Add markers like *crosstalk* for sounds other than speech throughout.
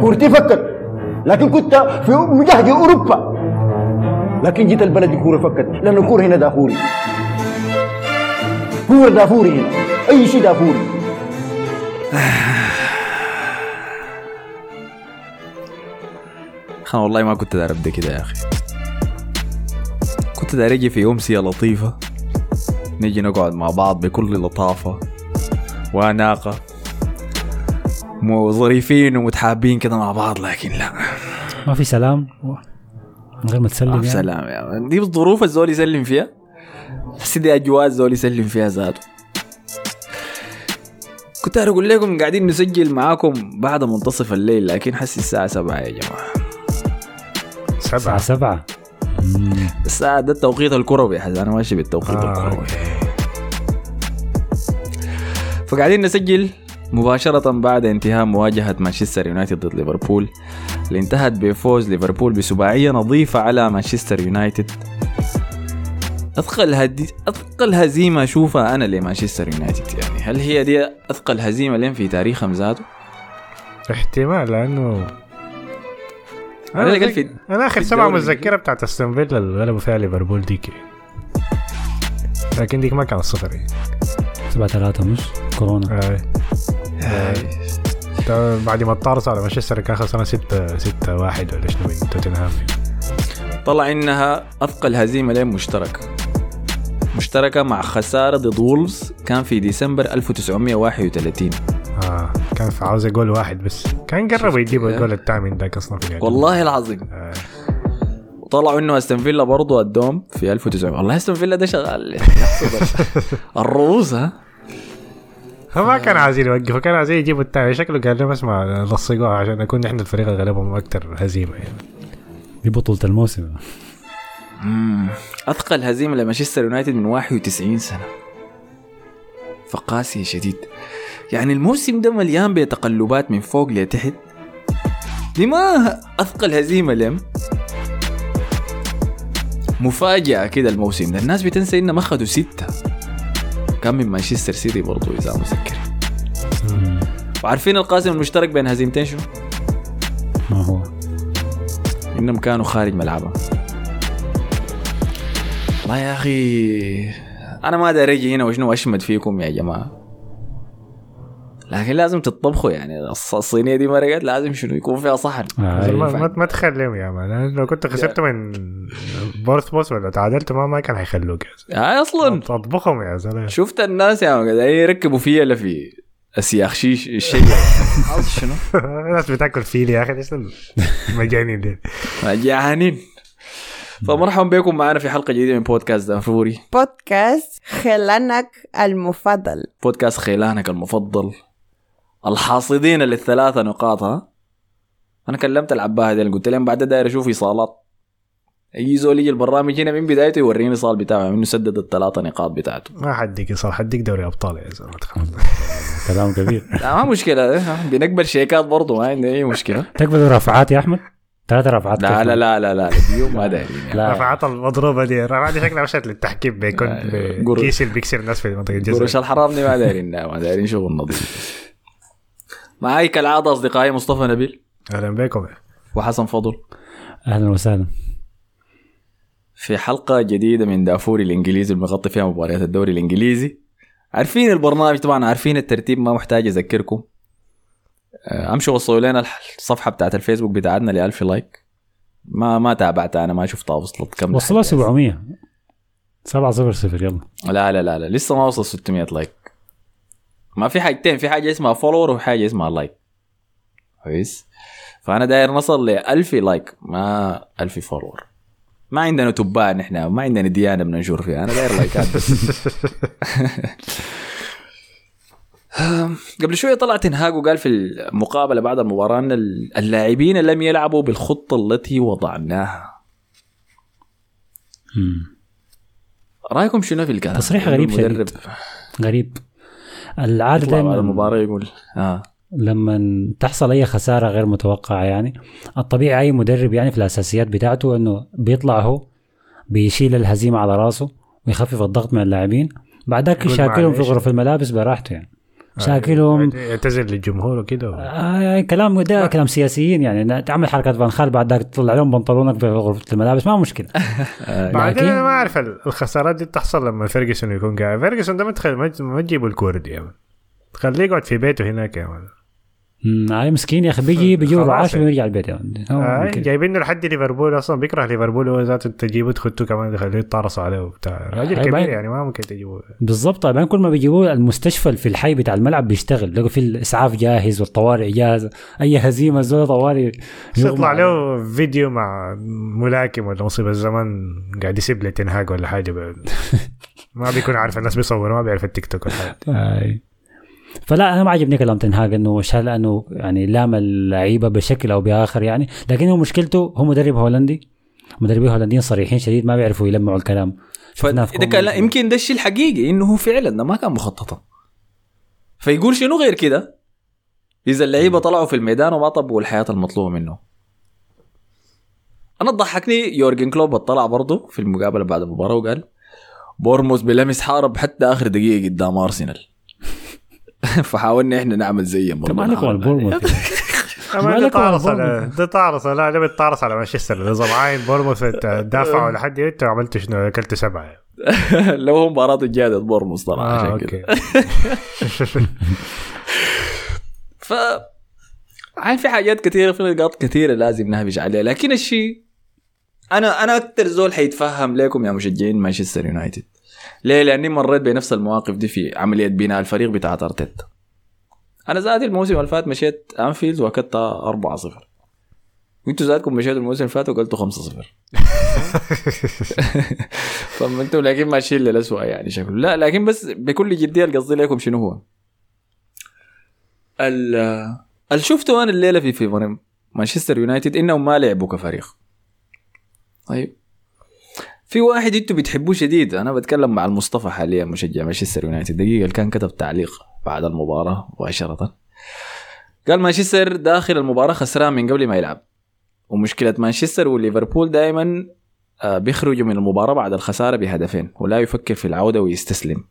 كورتي فكت لكن كنت في مجهد أوروبا. لكن جيت البلد الكوره فكت لأن الكوره هنا دافوري. كورة دافوري هنا. أي شيء دافوري. أنا والله ما كنت داير أبدأ كده يا أخي. كنت داير أجي في امسيه لطيفة. نجي نقعد مع بعض بكل لطافة. وأناقة. مو ظريفين ومتحابين كده مع بعض لكن لا. ما في سلام؟ من غير ما تسلم ما يعني؟ في سلام يا man. دي الظروف الزول يسلم فيها. بس دي أجواء الزول يسلم فيها ذاته. كنت أقول لكم قاعدين نسجل معاكم بعد منتصف الليل لكن حسي الساعة سبعة يا جماعة. الساعة سبعة؟ سبعة مم. الساعة ده التوقيت الكروي يا حسن أنا ماشي بالتوقيت آه، الكروي. okay. فقاعدين نسجل. مباشرة بعد انتهاء مواجهة مانشستر يونايتد ضد ليفربول اللي انتهت بفوز ليفربول بسباعية نظيفة على مانشستر يونايتد أثقل هدي... أثقل هزيمة أشوفها أنا لمانشستر يونايتد يعني هل هي دي أثقل هزيمة لهم في تاريخهم ذاته؟ احتمال لأنه أنا أتذكر- في- أنا آخر في سبعه الدوري متذكره بتاعت أستون فيلا اللي غلبوا فيها ليفربول ديك لكن ديك ما كانت صفر يعني. سبعة ثلاثة مش كورونا آه. آه. بعد ما طارصوا على مانشستر كان خسرنا 6 6 1 ولا شنو من توتنهام. طلع إنها أثقل هزيمة لهم مشتركة. مشتركة مع خسارة ضد وولفز كان في ديسمبر 1931 آه كان في عاوز جول واحد بس. كان قربوا يجيبوا كده؟ الجول الثامن ذاك أصلا في والله العظيم. آه. وطلعوا إنه أستون فيلا برضه الدوم في 1900 والله أستون فيلا ده شغال. *laughs* الرؤوس ها؟ هو ما كان عايزين يوقفوا كان عايزين يجيبوا الثاني شكله قال لهم اسمع لصقوها عشان نكون إحنا الفريق اللي غلبهم أكثر هزيمة يعني. دي بطولة الموسم. أثقل هزيمة لمانشستر يونايتد من 91 سنة. فقاسي شديد. يعني الموسم ده مليان بتقلبات من فوق لتحت. دي ما أثقل هزيمة لهم مفاجأة كده الموسم ده. الناس بتنسى إنهم أخذوا ستة. كان من مانشستر سيتي برضو إذا متذكر. وعارفين القاسم المشترك بين هزيمتين شنو؟ ما هو؟ إنهم كانوا خارج ملعبهم والله يا أخي أنا ما داري أجي هنا وشنو أشمت فيكم يا جماعة. لكن لازم تطبخوا يعني. الص- الصينية دي مرقت لازم شنو يكون فيها صحن. آه ما. ما, تخليهم يا مان. لو كنت خسرت من بورتموث ولا تعادلت ما ما كان حيخلوك. هاي أصلا. أطبخهم يا زلمة. شفت الناس يا يعني قاعدين يركبوا فيها لا في اسياخ شيش الشيء شنو؟ *laughs* الناس بتاكل فيل يا أخي إيش المجانين دي جعانين فمرحبا بكم معنا في حلقة جديدة من بودكاست دافوري بودكاست خلانك المفضل. بودكاست خيلانك المفضل. الحاصدين للثلاثة نقاط ها؟ أنا كلمت العباها دي قلت لهم بعد داير أشوف ايصالات أي زول يجي البرنامج هنا من بدايته يوريني الايصال بتاعه إنه سدد الثلاثة نقاط بتاعته. ما حديك صار حديك دوري ابطال يا زلمة. *laughs* كلام كبير. *laughs* لا ما مشكلة. ها، بنقبل شيكات برضه ما عندنا أي مشكلة. تقبل رفعات يا أحمد؟ ثلاثة رفعات لا لا لا لا لا ديو ما دايرين يعني. رفعات المضروبة دي رفعات دي شكلها مشت للتحكيم بيكون. كيس اللي بيكسر الناس في منطقه قروش الجزائر الحرام دي ما دايرين لا، ما دايرين شغل نظيف. معاي كالعادة أصدقائي مصطفى نبيل. أهلا بكم. وحسن فضل. أهلا وسهلا. في حلقة جديدة من دافوري الإنجليزي اللي بنغطي فيها مباريات الدوري الإنجليزي. عارفين البرنامج؟ طبعا عارفين الترتيب ما محتاج أذكركم. آه، أمشوا وصلوا لنا. الصفحة بتاعت الفيسبوك بتاعتنا ل 1000 like. ما ما تابعتها أنا ما شفتها وصلت كم وصلها لحد 700 7 0 0 يلا. لا لا لا لا لسه ما وصل 600 like. ما في حاجتين في حاجة اسمها follower وحاجة اسمها like كويس؟ فأنا داير نصل ل 1000 like ما 1000 follower ما عندنا تباع نحن ما عندنا ديانة بننشر فيها. أنا داير لايكات بس *laughs* قبل شوية طلع تنهاج وقال في المقابلة بعد المباراة أن اللاعبين لم يلعبوا بالخطة التي وضعناها. مم. رأيكم شنو في الكلام؟ تصريح غريب شديد. غريب. بعد دائما المباراة يقول آه لما تحصل أي خسارة غير متوقعة يعني الطبيعي أي مدرب يعني في الأساسيات بتاعته إنه بيطلع هو بيشيل الهزيمة على راسه ويخفف الضغط من اللاعبين بعدك يشاكلهم في. غرف الملابس براحته يعني مشاكلهم يعتذر للجمهور وكده. آه كلام ده كلام سياسيين يعني. تعمل حركة فان خال بعد ذاك تطلع لهم بنطلونك في غرفة الملابس ما مشكلة. *laughs* بعدين لكن- أنا ما أعرف ال- الخسارات دي تحصل لما فيرجسون يكون قاعد. فيرجسون ده ما تخيل ما ما تجيبوا الكورة دي يا مان. خليه يقعد في بيته هناك يا مان. هاي مسكين يا أخي بيجي خلاص رعاش يعني. ويرجع البيت يعني آه. جايبينه لحد ليفربول أصلا بيكره ليفربول هو ذاته تجيبه تخدته كمان تخليه يتطارصوا عليه وبتاع راجل كبير. يعني ما ممكن تجيبه بالضبط طبعا كل ما بيجيبوه المستشفى في الحي بتاع الملعب بيشتغل لقوا في الإسعاف جاهز والطوارئ جاهزه أي هزيمة زول طوارئ يطلع. له فيديو مع ملاكم ولا مصيبة الزمان قاعد يسيب له تنهاج ولا حاجة. *laughs* ما بيكون عارف الناس بيصوروا ما بيعرف التيك توك ولا حاجة. فلا أنا ما عجبني كلام تنهاج إنه شال انه يعني لام اللعيبة بشكل أو بآخر يعني. لكن هو مشكلته هو مدرب هولندي. مدربين هولنديين صريحين شديد ما بيعرفوا يلمعوا الكلام. شفناه في كان. يمكن ده الشيء الحقيقي إنه هو فعلا ما كان مخططا. فيقول شنو غير كده؟ إذا اللعيبة طلعوا في الميدان وما طبقوا الحياة المطلوبة منه. أنا ضحكني يورجن كلوب طلع برضه في المقابلة بعد المباراة وقال بورموس بلمس حارب حتى آخر دقيقة قدام أرسنال. *laughs* فحاولنا إحنا نعمل انت برضه ما لكم نحاول. البورموث. اما ما ده البورموث. على ده طارص لا ده بيتطارص على مانشستر. ده ضبعين بورموث دافعوا لحد انت عملت شنو؟ أكلت سبعة. *laughs* لو هو مباراه الجاده بورموس طلع آه عشان كده. أوكي *laughs* ف عارف في حاجات كثيرة في نقاط كثيرة لازم نهبش عليها. لكن الشيء أنا أنا أكثر زول حيتفهم لكم يا مشجعين مانشستر يونايتد. ليه؟ لأني مريت بنفس المواقف دي في عملية بناء الفريق بتاع أرتيتا. أنا ذاتي الموسم اللي فات مشيت أنفيلد واكدتها 4 0 وأنتوا ذاتكم مشيتوا الموسم اللي فات وقلتوا 5 0 فما أنتم لكن ماشيين للأسوأ يعني شكله. لا لكن بس بكل جدية القصدي لكم شنو هو؟ ال- اللي شفته أنا الليلة في في مانشستر يونايتد إنهم ما لعبوا كفريق. طيب. في واحد أنتوا بتحبوه شديد. أنا بتكلم مع المصطفى حاليا مشجع مانشستر يونايتد. دقيقة كان كتب تعليق بعد المباراة مباشرة. قال مانشستر داخل المباراة خسران من قبل ما يلعب. ومشكلة مانشستر وليفربول دائما بيخرجوا من المباراة بعد الخسارة بهدفين ولا يفكر في العودة ويستسلم.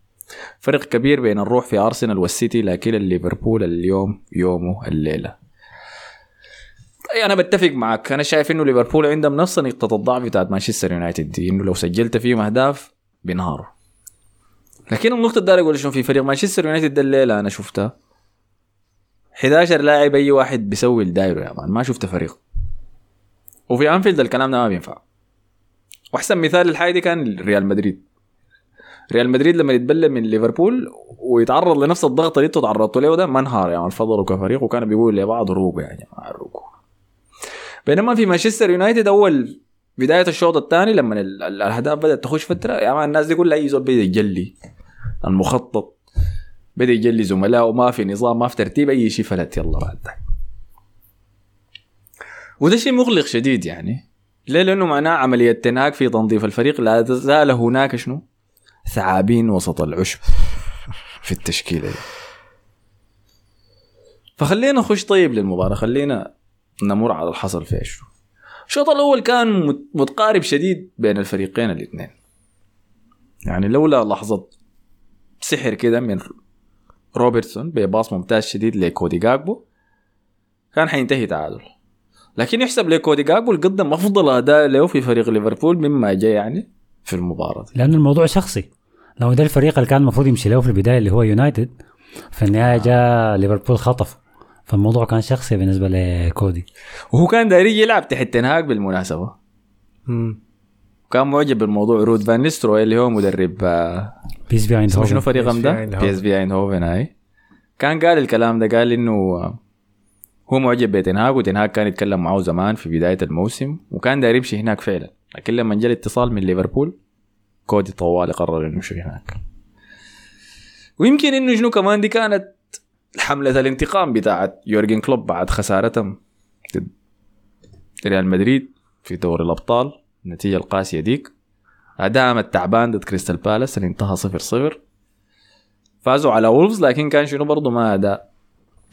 فرق كبير بين الروح في أرسنال والسيتي لكن ليفربول اليوم يومه الليلة. أنا بتفق معك. أنا شايف إنه ليفربول عندهم نفس نقطة الضعف بتاعت مانشستر يونايتد دي. إنه لو سجلت فيهم أهداف بينهاروا. لكن النقطة الدار أقول شنو؟ في فريق مانشستر يونايتد ده الليلة أنا شفتها 11 لاعب أي واحد بيسوي الدايرة يا man. ما شفت فريق. وفي أنفيلد الكلام ده ما بينفع. وأحسن مثال للحاجة دي كان ريال مدريد. ريال مدريد لما يتبلى من ليفربول ويتعرض لنفس الضغط اللي أنتوا تعرضتوا له ده ما انهار يعني فضلوا كفريق وكانوا بيقولوا لبعض روقوا يعني روقوا بينما في مانشستر يونايتد أول بداية الشوط الثاني لما ال- ال- الأهداف بدأت تخش فتره يا مان الناس دي كلها أي زول بدا يجلي. المخطط بدا يجلي زملائه ما في نظام ما في ترتيب أي شيء فلت يلا بعد. ذاك وده شيء مقلق شديد يعني. ليه؟ لأنه معناه عملية تنهاك في تنظيف الفريق. لا تزال هناك شنو؟ ثعابين وسط العشب في التشكيلة. دي فخلينا نخش طيب للمباراة. خلينا نمر على الحصل فيها شنو الشوط الأول كان مت- متقارب شديد بين الفريقين الاثنين. يعني لولا لحظة سحر كده من روبرتسون بباص ممتاز شديد لكودي جاكبو كان حينتهي تعادل. لكن يحسب لكودي جاكبو اللي قدم أفضل أداء له في فريق ليفربول مما جاء يعني في المباراة. دي. لأنه الموضوع شخصي. لو ده الفريق اللي كان المفروض يمشي له في البداية اللي هو يونايتد في النهاية جاء ليفربول خطف. فالموضوع كان شخصي بالنسبة لكودي. وهو كان داير يلعب تحت تنهاك بالمناسبة. مم. وكان معجب بالموضوع. رود فان نيستروي اللي هو مدرب آه، PSV اسمه شنو ايندهوفن فريقهم ده؟ PSV بي ايندهوفن هاي كان قال الكلام ده قال إنه آه، هو معجب بتنهاك وتنهاك كان يتكلم معه زمان في بداية الموسم وكان داير يمشي هناك فعلا. لكن لما جاء الاتصال من ليفربول كودي طوالي قرر إنه يمشي هناك. ويمكن إنه شنو كمان دي كانت حملة الانتقام بتاعت يورجن كلوب بعد خسارتهم ضد ريال مدريد في دوري الأبطال النتيجة القاسية ديك. أدائهم التعبان ضد كريستال بالاس اللي انتهى صفر صفر. فازوا على وولفز لكن كان شنو برضه ما أداء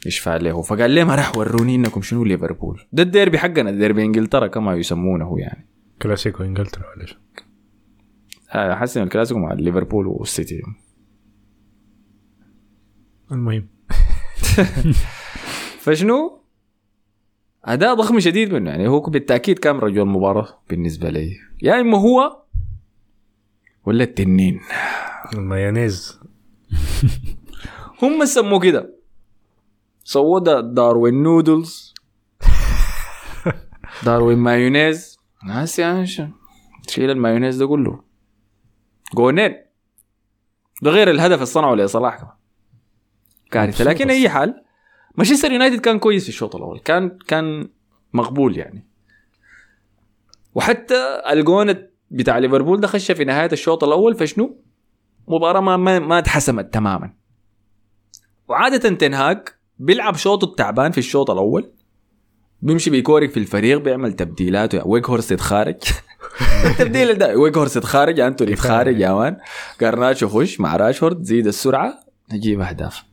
يشفع له. فقال لي ما راح وروني إنكم شنو ليفربول؟ ده الديربي حقنا الديربي إنجلترا كما يسمونه يعني. كلاسيكو إنجلترا ولا شو حسن الكلاسيكو مع ليفربول والسيتي. المهم. *laughs* فشنو؟ أداء ضخم شديد منه. يعني هو بالتأكيد كان رجل المباراه بالنسبة لي. يا إما هو ولا التنين. المايونيز. هم سموه كده. سووا ده داروين نودلز. داروين مايونيز. ناس يعني شو؟ تشيل المايونيز ده كله. جونين. ده غير الهدف اللي صنعه لصلاح كمان. كارثة. لكن أي حال مانشستر يونايتد كان كويس في الشوط الأول. كان كان مقبول يعني. وحتى الجون بتاع ليفربول ده خش في نهاية الشوط الأول فشنو؟ مباراة ما ما, ما اتحسمت تماما. وعادة تنهاج بيلعب شوطه التعبان في الشوط الأول. بيمشي بيكورك في الفريق بيعمل تبديلات. ويك هورس يتخارج *laughs* التبديل ده ويك هورس يتخارج أنتوني يتخارج يا man. جرناتشو خش مع راشفورد زيد السرعة. نجيب أهداف.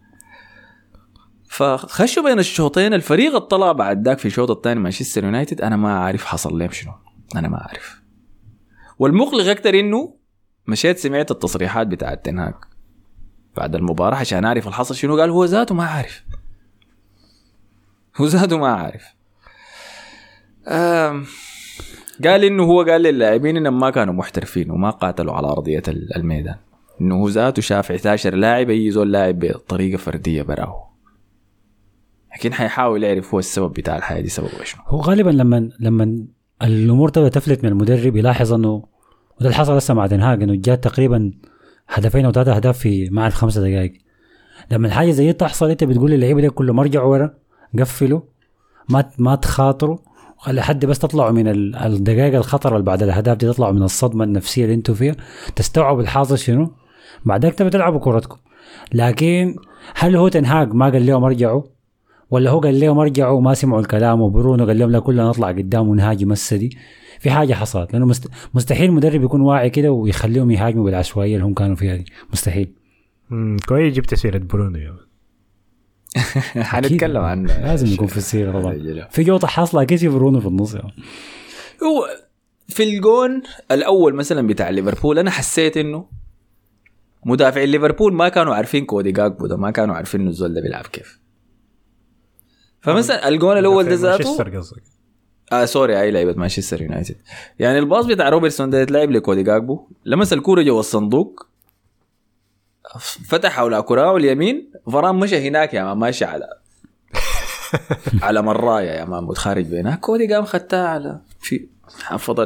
فخشوا بين الشوطين الفريق اطلع بعد ذاك في الشوط الثاني مانشستر يونايتد. أنا ما عارف حصل لهم شنو. أنا ما أعرف. والمقلق أكثر إنه مشيت سمعت التصريحات بتاعت تنهاك بعد المباراة عشان أعرف الحصل شنو. قال هو ذاته ما عارف هو ذاته ما عارف قال إنه هو قال للاعبين إنهم ما كانوا محترفين وما قاتلوا على أرضية ال- الميدان. إنه هو ذاته شاف 11 لاعب أي زول لاعب بطريقة فردية براه. لكن حيحاول يعرف هو السبب بتاع الحياة دي سببه شنو هو غالبا لما لما الأمور تبدأ تفلت من المدرب يلاحظ إنه وده اللي حصل لسه مع دنهاج إنه جات تقريبا هدفين أو ثلاثة أهداف في ما اعرف خمسة دقائق. لما الحاجة زي دي تحصل أنت بتقول للعيبة دي كلهم أرجعوا ورا قفلوا ما ما تخاطروا خلي حد بس تطلعوا من ال- الدقائق الخطر اللي بعد الأهداف دي تطلعوا من الصدمة النفسية اللي أنتم فيها تستوعبوا الحاصل شنو بعدك تبي تلعبوا كورتكم. لكن هل هو تنهاج ما قال لهم أرجعوا؟ ولا هو قال لهم ارجعوا وما سمعوا الكلام وبرونو قال لهم لا كلنا نطلع قدام ونهاجم هسه دي. في حاجة حصلت لأنه مست... مستحيل مدرب يكون واعي كده ويخليهم يهاجموا بالعشوائية اللي هم كانوا فيها دي. مستحيل. مم، كويس جبت سيرة برونو يا. *laughs* حنتكلم عنه. لازم يكون في *laughs* السيرة طبعا. *laughs* في جوطة حاصله أكيد في برونو في النص يعني. هو في الجون الأول مثلا بتاع ليفربول أنا حسيت إنه مدافعين ليفربول ما كانوا عارفين كودي جاكبو ده ما كانوا عارفين إنه الزول ده بيلعب كيف. فمثلا الجون الأول ده ذاته مانشستر قصدك. آه sorry أي لعيبة مانشستر يونايتد. يعني الباص بتاع روبرتسون ده يتلعب لكودي جاكبو. لمس الكورة جوا الصندوق. فتح حول كراعه اليمين فران مشى هناك يا man ماشي على *laughs* على مرايه يا man متخارج بينها كودي قام خدتها على في حفظ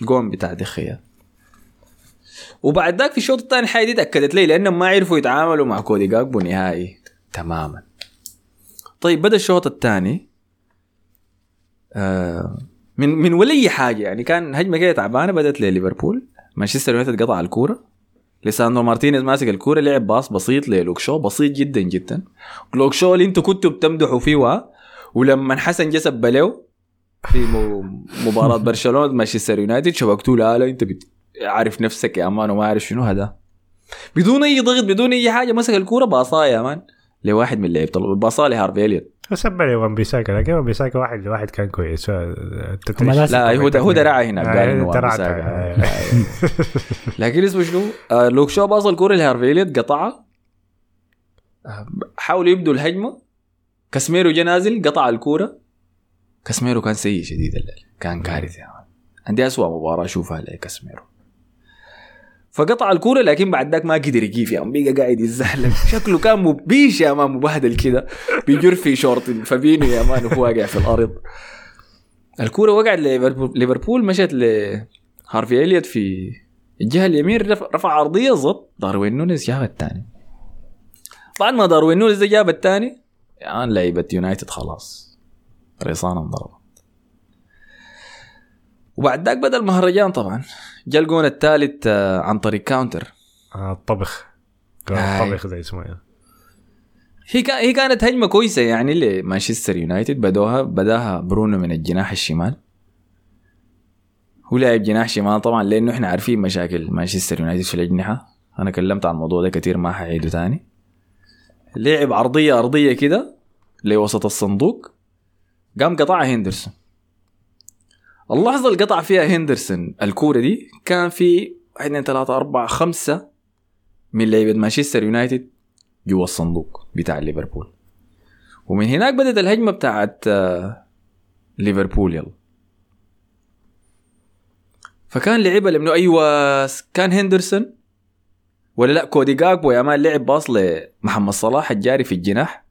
الجون بتاع دخيا وبعد ذاك في الشوط الثاني الحاجة دي تأكدت لي لأنهم ما عرفوا يتعاملوا مع كودي جاكبو نهائي تماما. طيب بدأ الشوط الثاني. آه من من ولي حاجة يعني كان هجمة كده تعبانة بدأت لليفربول. مانشستر يونايتد قطع الكورة. لساندرو مارتينيز ماسك الكورة لعب باص بسيط للوكشو بسيط جدا جدا. لوكشو اللي أنتوا كنتوا بتمدحوا فيه ولما حسن جسب بلو في مباراة برشلونة مانشستر يونايتد شبكتوا له لا انت عارف نفسك يا مان وما عارف شنو هذا. بدون أي ضغط بدون أي حاجة مسك الكورة باصاها يا man. لواحد من لعيبه باصاها لهارفي إليوت. سبب لي وان بيساكا لكن وان بيساكا واحد لواحد كان كويس. لا هو ده هو ده راعي هناك قال آه، انه. آه. لكن اسمه شنو؟ آه لوك شو باص الكوره لهارفي إليوت قطعها. حاولوا يبدوا الهجمة. كاسميرو جا نازل قطع الكورة. كاسميرو كان سيء شديد الليل كان كارثه. عندي أسوأ مباراة أشوفها لكاسميرو. فقطع الكورة لكن بعد ذاك ما قدر يجيب يا man بقى قاعد يتزحلق شكله كان مبيش يا man مبهدل كده. بيجر في شورت فابينو يا man وهو واقع في الأرض. الكورة وقعت ليفربول مشت لهارفي إليوت في الجهة اليمين رفع, عرضيه ضد داروين نونيز جاب الثاني. بعد ما داروين نونيز جاب الثاني. يعني لعيبة يونايتد خلاص. ريصانة انضربت. وبعد ذاك بدا المهرجان طبعا جا الجون الثالث آه، عن طريق counter آه، الطبخ كان. الطبخ ده اسمه. هي كا هي كانت هجمة كويسة يعني لمانشستر يونايتد بدوها بداها برونو من الجناح الشمال. هو لاعب جناح شمال طبعا لأنه إحنا عارفين مشاكل مانشستر يونايتد في الأجنحة. أنا كلمت عن الموضوع ده كتير ما حعيده تاني. لعب عرضيه ارضيه كده لوسط الصندوق. قام قطعها هندرسون. اللحظة اللي قطع فيها هندرسون الكورة دي كان في 1 2 3 4 5 من لعيبة مانشستر يونايتد جوا الصندوق بتاع ليفربول. ومن هناك بدأت الهجمة بتاعت آه، ليفربول يلا. فكان لعبها لأنه أيوه كان هندرسون ولا لا؟ كودي جاكبو يا man لعب pass لمحمد صلاح الجاري في الجناح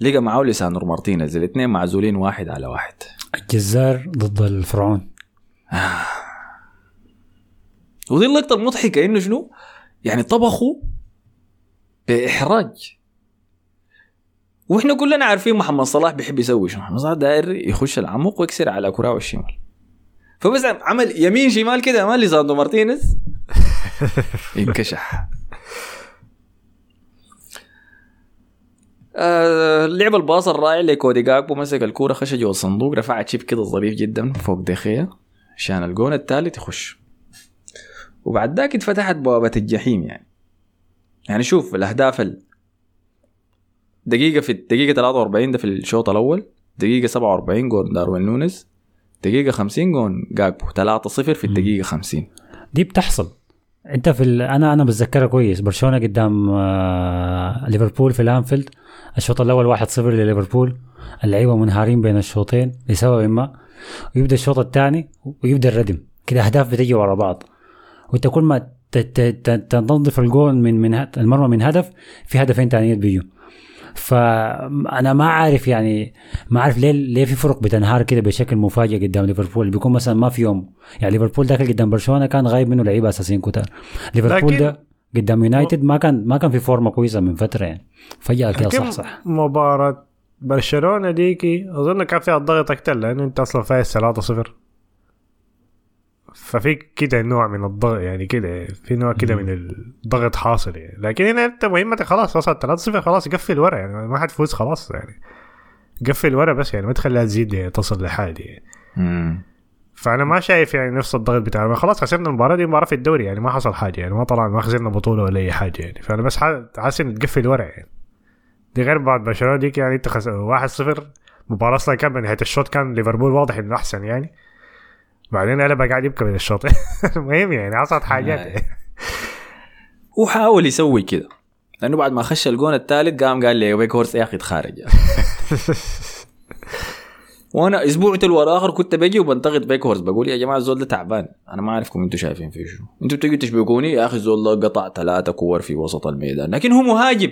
لقى معاه ليساندرو مارتينيز الاثنين معزولين واحد على واحد. الجزار ضد الفرعون. *sighs* ودي اللقطة المضحكة إنه شنو؟ يعني طبخوا بإحراج. وإحنا كلنا عارفين محمد صلاح بيحب يسوي شنو؟ محمد صلاح داير يخش العمق ويكسر على كراعه الشمال فبس عمل يمين شمال كده ما ليساندرو مارتينيز؟ *laughs* انكشح آه لعب ال pass الرائع لكودي جاكبو مسك الكورة خش جوا الصندوق رفع chip كده ظريف جدا فوق دي خيا عشان الجون الثالث يخش. وبعد ذاك اتفتحت بوابة الجحيم يعني. يعني شوف الأهداف ال... دقيقة في دقيقة 43 ده في الشوط الأول دقيقة 47 جون داروين نونيز دقيقة 50 جون جاكبو 3-0 في الدقيقة 50 دي بتحصل. انت في ال... أنا أنا بتذكرها كويس. برشلونة قدام آه... ليفربول في الأنفيلد. الشوط الأول 1-0 لليفربول. اللعيبة منهارين بين الشوطين لسبب ما. ويبدأ الشوط الثاني ويبدأ الردم. كده أهداف بتجي ورا بعض. وانت كل ما تنظف الجول من من المرمى من هدف في هدفين تانيين بيجوا. فأنا ما عارف يعني ما عارف ليه ليه في فرق بتنهار كده بشكل مفاجئ قدام ليفربول؟ بيكون مثلا ما في يوم يعني ليفربول داخل قدام برشلونة كان غايب منه لعيبة أساسيين كتار. ليفربول ده قدام يونايتد ما كان ما كان في فورمة كويسة من فترة يعني. فجأة كده صح صح. مباراة برشلونة ديكي أظن كان فيها الضغط أكتر لأنه أنت أصلا فايز 3-0 ففي كده نوع من الضغط يعني كده في نوع كده من الضغط حاصل يعني. لكن هنا انت مهمتك خلاص وصلت 3-0 خلاص قفل ورا يعني. ما حتفوز خلاص يعني. قفل ورا بس يعني ما تخليها تزيد يعني تصل لحاجه يعني. مم. فأنا ما شايف يعني نفس الضغط بتاع خلاص خسرنا المباراة دي مباراه في الدوري يعني ما حصل حاجة يعني. ما طلعنا ما خسرنا بطولة ولا أي حاجة يعني. فأنا بس حاسس ان تقفل ورا يعني. دي غير بعد برشلونة ديك يعني انت خس... 1-0 مباراة أصلا كان بنهاية الشوط كان ليفربول واضح إنه أحسن يعني. بعدين قلب قاعد يبكي من الشوط *laughs* المهم يعني حصلت حاجات. آه. وحاول يسوي كده. لأنه بعد ما خش الجون الثالث قام قال لي بيك هورس يا أخي تخارج. *laughs* وأنا أسبوع تلو الآخر كنت بجي وبنتقد بيك هورس. بقول يا جماعة الزول ده تعبان. أنا ما أعرفكم أنتم شايفين فيه شنو. أنتم بتيجوا تشبكوني يا أخي الزول ده قطع ثلاثة كور في وسط الميدان. لكن هو مهاجم.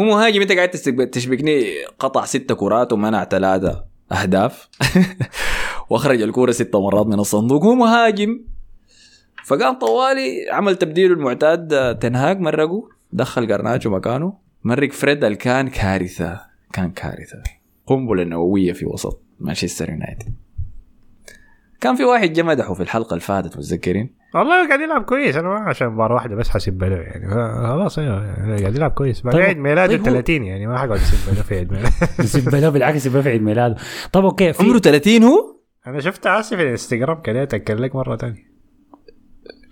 هو مهاجم. أنت قاعد تشبكني قطع ستة كرات ومنع ثلاثة أهداف. *laughs* واخرج الكورة ستة مرات من الصندوق. هو مهاجم. فقام طوالي عمل تبديله المعتاد آه، تنهاج مرقه دخل قرناچو مكانه. مرق فريد اللي كان كارثة. كان كارثة. قنبلة نووية في وسط مانشستر يونايتد. كان في واحد جا مدحه في الحلقة اللي فاتت متذكرين؟ والله قاعد يلعب كويس. أنا ما عشان مباراة واحدة بس حسب له يعني. خلاص أيوه يعني قاعد يلعب كويس. بعد طيب- عيد ميلاده طيب هو- 30 يعني ما حقعد اسب له في عيد ميلاده. يسب له بالعكس يبقى في عيد ميلاده. طب okay في عمره 30 هو؟ أنا شفت عاصي في الإنستغرام كده اتاكد لك مرة ثانية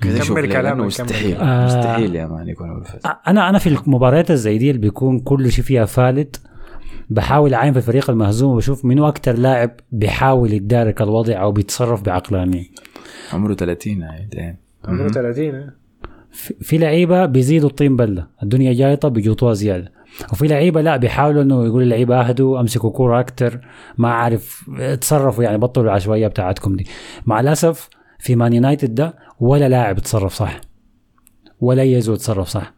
كذا كمل كمل. مستحيل آه. مستحيل يا مان يكون هو الفاز. أنا أنا في المباريات الزي دي اللي بيكون كل شيء فيها فالت بحاول اعاين في الفريق المهزوم وبشوف منو أكتر لاعب بيحاول يتدارك الوضع أو بيتصرف بعقلانية. عمره 30 عيد عمره 30 في في لعيبة بيزيدوا الطين بلة. الدنيا جايطة بيجوطوها زيادة. وفي لعيبة لا بيحاولوا إنه يقول اللعيبه أهدوا أمسكوا كورة أكتر. ما عارف تصرفوا يعني بطلوا العشوائية بتاعتكم دي. مع الأسف في مان يونايتد ده ولا لاعب تصرف صح. ولا يزو تصرف صح.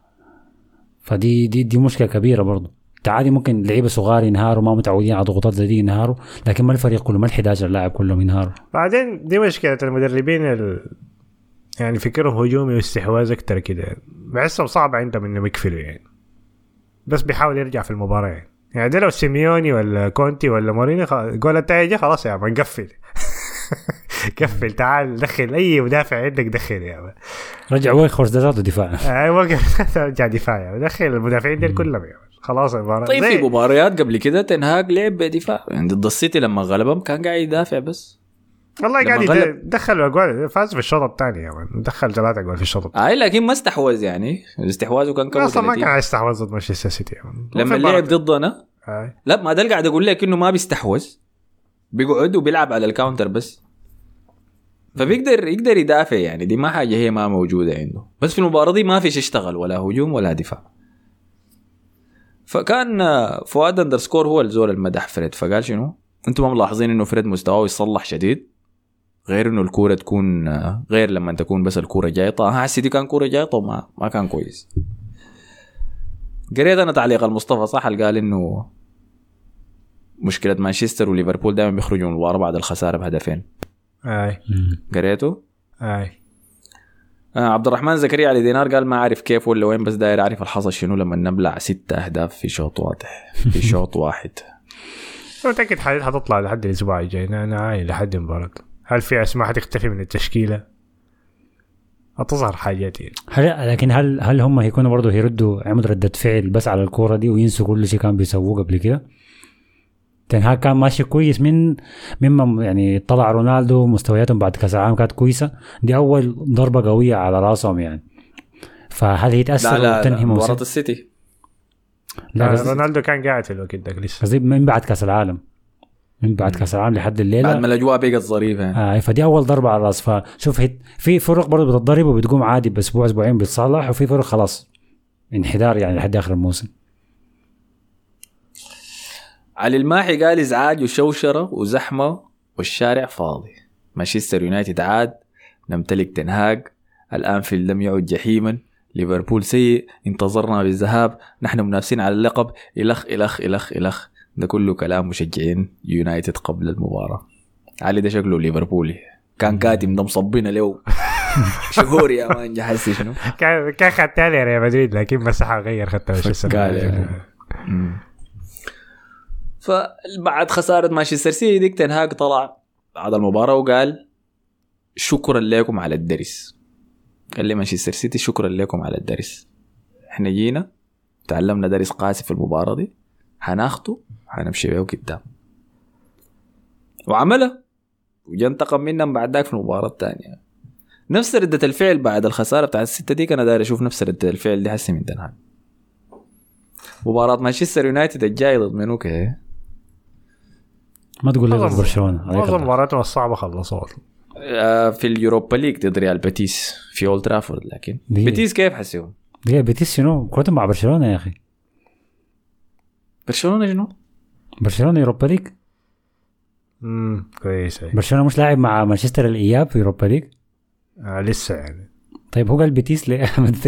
فدي دي دي مشكلة كبيرة برضو. عادي ممكن لعيبة صغار ينهاروا ما متعودين على ضغوطات زي دي ينهاروا لكن ما الفريق كله ما ال 11 لاعب كلهم ينهاروا. بعدين دي مشكلة المدربين ال... يعني فكرهم هجومي واستحواذ أكتر كده. بحسهم صعب عندهم إنهم يقفلوا يعني. بس بيحاول يرجع في المباراه يعني يعني ده لو سيميوني ولا كونتي ولا مورينيو جول التايجة خلاص يا عم نقفل *laughs* قفل تعال دخل. أي مدافع عندك دخل يا عم. رجع ويجهورست ده؟ ذاته دفاع. *laughs* آه، وقف *laughs* رجع دفاع يا عم. دخل المدافعين دول كلهم يا. خلاص المباراة. طيب في مباريات قبل كده تنهاج لعب بدفاع يعني ضد السيتي لما غلبهم كان قاعد يدافع بس. والله قاعد غلب- يد- دخل اجوال فاز في الشوط الثاني يا man دخل ثلاثة اجوال في الشوط الثاني. اي لكن ما استحوذ يعني. استحواذه كان كم أصلا ما 30. كان يستحوذ ضد مانشستر سيتي لما لعب ضدنا آه. لا ما ده اللي قاعد أقول لك إنه ما بيستحوذ. بيقعد وبيلعب على ال counter بس. فبيقدر يقدر يدافع يعني. دي ما حاجة هي ما موجودة عنده. بس في المباراة دي ما فيش يشتغل ولا هجوم ولا دفاع. فكان آه، فؤاد underscore هو الزول المدح فريد. فقال شنو؟ أنتم ما ملاحظين إنه فريد مستواه يصلح شديد. غير إنه الكورة تكون آه، غير لما تكون بس الكورة جايطة. ها هسه دي كان كورة جايطة وما ما كان كويس. قريت أنا تعليق المصطفى صح؟ اللي قال إنه مشكلة مانشستر وليفربول دائما بيخرجوا من المباراه بعد الخسارة بهدفين. أي. قريته؟ أي. آه عبد الرحمن زكريا علي دينار قال ما عارف كيف ولا وين بس داير أعرف الحصل شنو لما نبلع ستة أهداف في شوط واضح. في *laughs* شوط واحد. متأكد حت- حتطلع لحد الأسبوع الجاي. أنا عاين لحد المباراه هل في اسماء حتختفي من التشكيلة؟ هتظهر حاجات يعني هل لكن هل هل هم هيكونوا برضه هيردوا عملوا ردة فعل بس على الكورة دي وينسوا كل شيء كان بيسووه قبل كده؟ تنهاج كان ماشي كويس من مما يعني طلع رونالدو مستوياتهم بعد كأس العالم كانت كويسة دي أول ضربة قوية على راسهم يعني فهل هي لا تاثر لا, وتنهي لا موسم؟ مباراة السيتي لا آه، قصدي- رونالدو كان قاعد في الوقت ده لسه قصدي من بعد كأس العالم من بعد كأس العالم لحد الليلة. بعد ما الأجواء بقت ظريفة. يعني. آه فدي أول ضربة على الراس فشوف في فرق برضه بتتضرب وبتقوم عادي بأسبوع أسبوعين بتصلح وفي فرق خلاص انحدار يعني لحد آخر الموسم. علي الماحي قال إزعاج وشوشرة وزحمة والشارع فاضي. مانشستر يونايتد عاد نمتلك تنهاج الانفيلد لم يعد جحيما. ليفربول سيء انتظرنا بالذهاب. نحن منافسين على اللقب. إلخ إلخ إلخ إلخ. ده كله كلام مشجعين يونايتد قبل المباراة. علي ده شكله ليفربولي. كان كاتم ده مصبنا له. *laughs* شهور يا مان جحسي شنو؟ كان كان خدتها لي ريال مدريد لكن مسحها غير خدتها. يونايتد. فبعد خسارة مانشستر سيتي ديك تنهاج طلع بعد المباراة وقال شكرا لكم على الدرس. قال لي مانشستر سيتي شكرا لكم على الدرس. إحنا جينا تعلمنا درس قاسي في المباراة دي هناخده هنمشي بيه قدام وعملها وجا انتقم منا بعد ذاك في المباراة الثانية. نفس ردة الفعل بعد الخسارة بتاعت الستة دي أنا داير أشوف نفس ردة الفعل دي حسي من تنهاج مباراة مانشستر يونايتد الجاي ضد منو كده ما تقول لي ضد عليك معظم. مباراتهم الصعبة خلصوها. آه، في اليوروبا ليج ضد ريال بيتيس في أولد ترافورد لكن دي- بيتيس كيف حسيهم؟ بيتيس شنو؟ كورتهم مع برشلونة يا أخي. برشلونة شنو؟ برشلونة يوروبا ليج امم كويس. برشلونة مش لاعب مع مانشستر الإياب في يوروبا ليج آه لسه يعني. طيب هو قال بيتيس ليه؟ *laughs* انت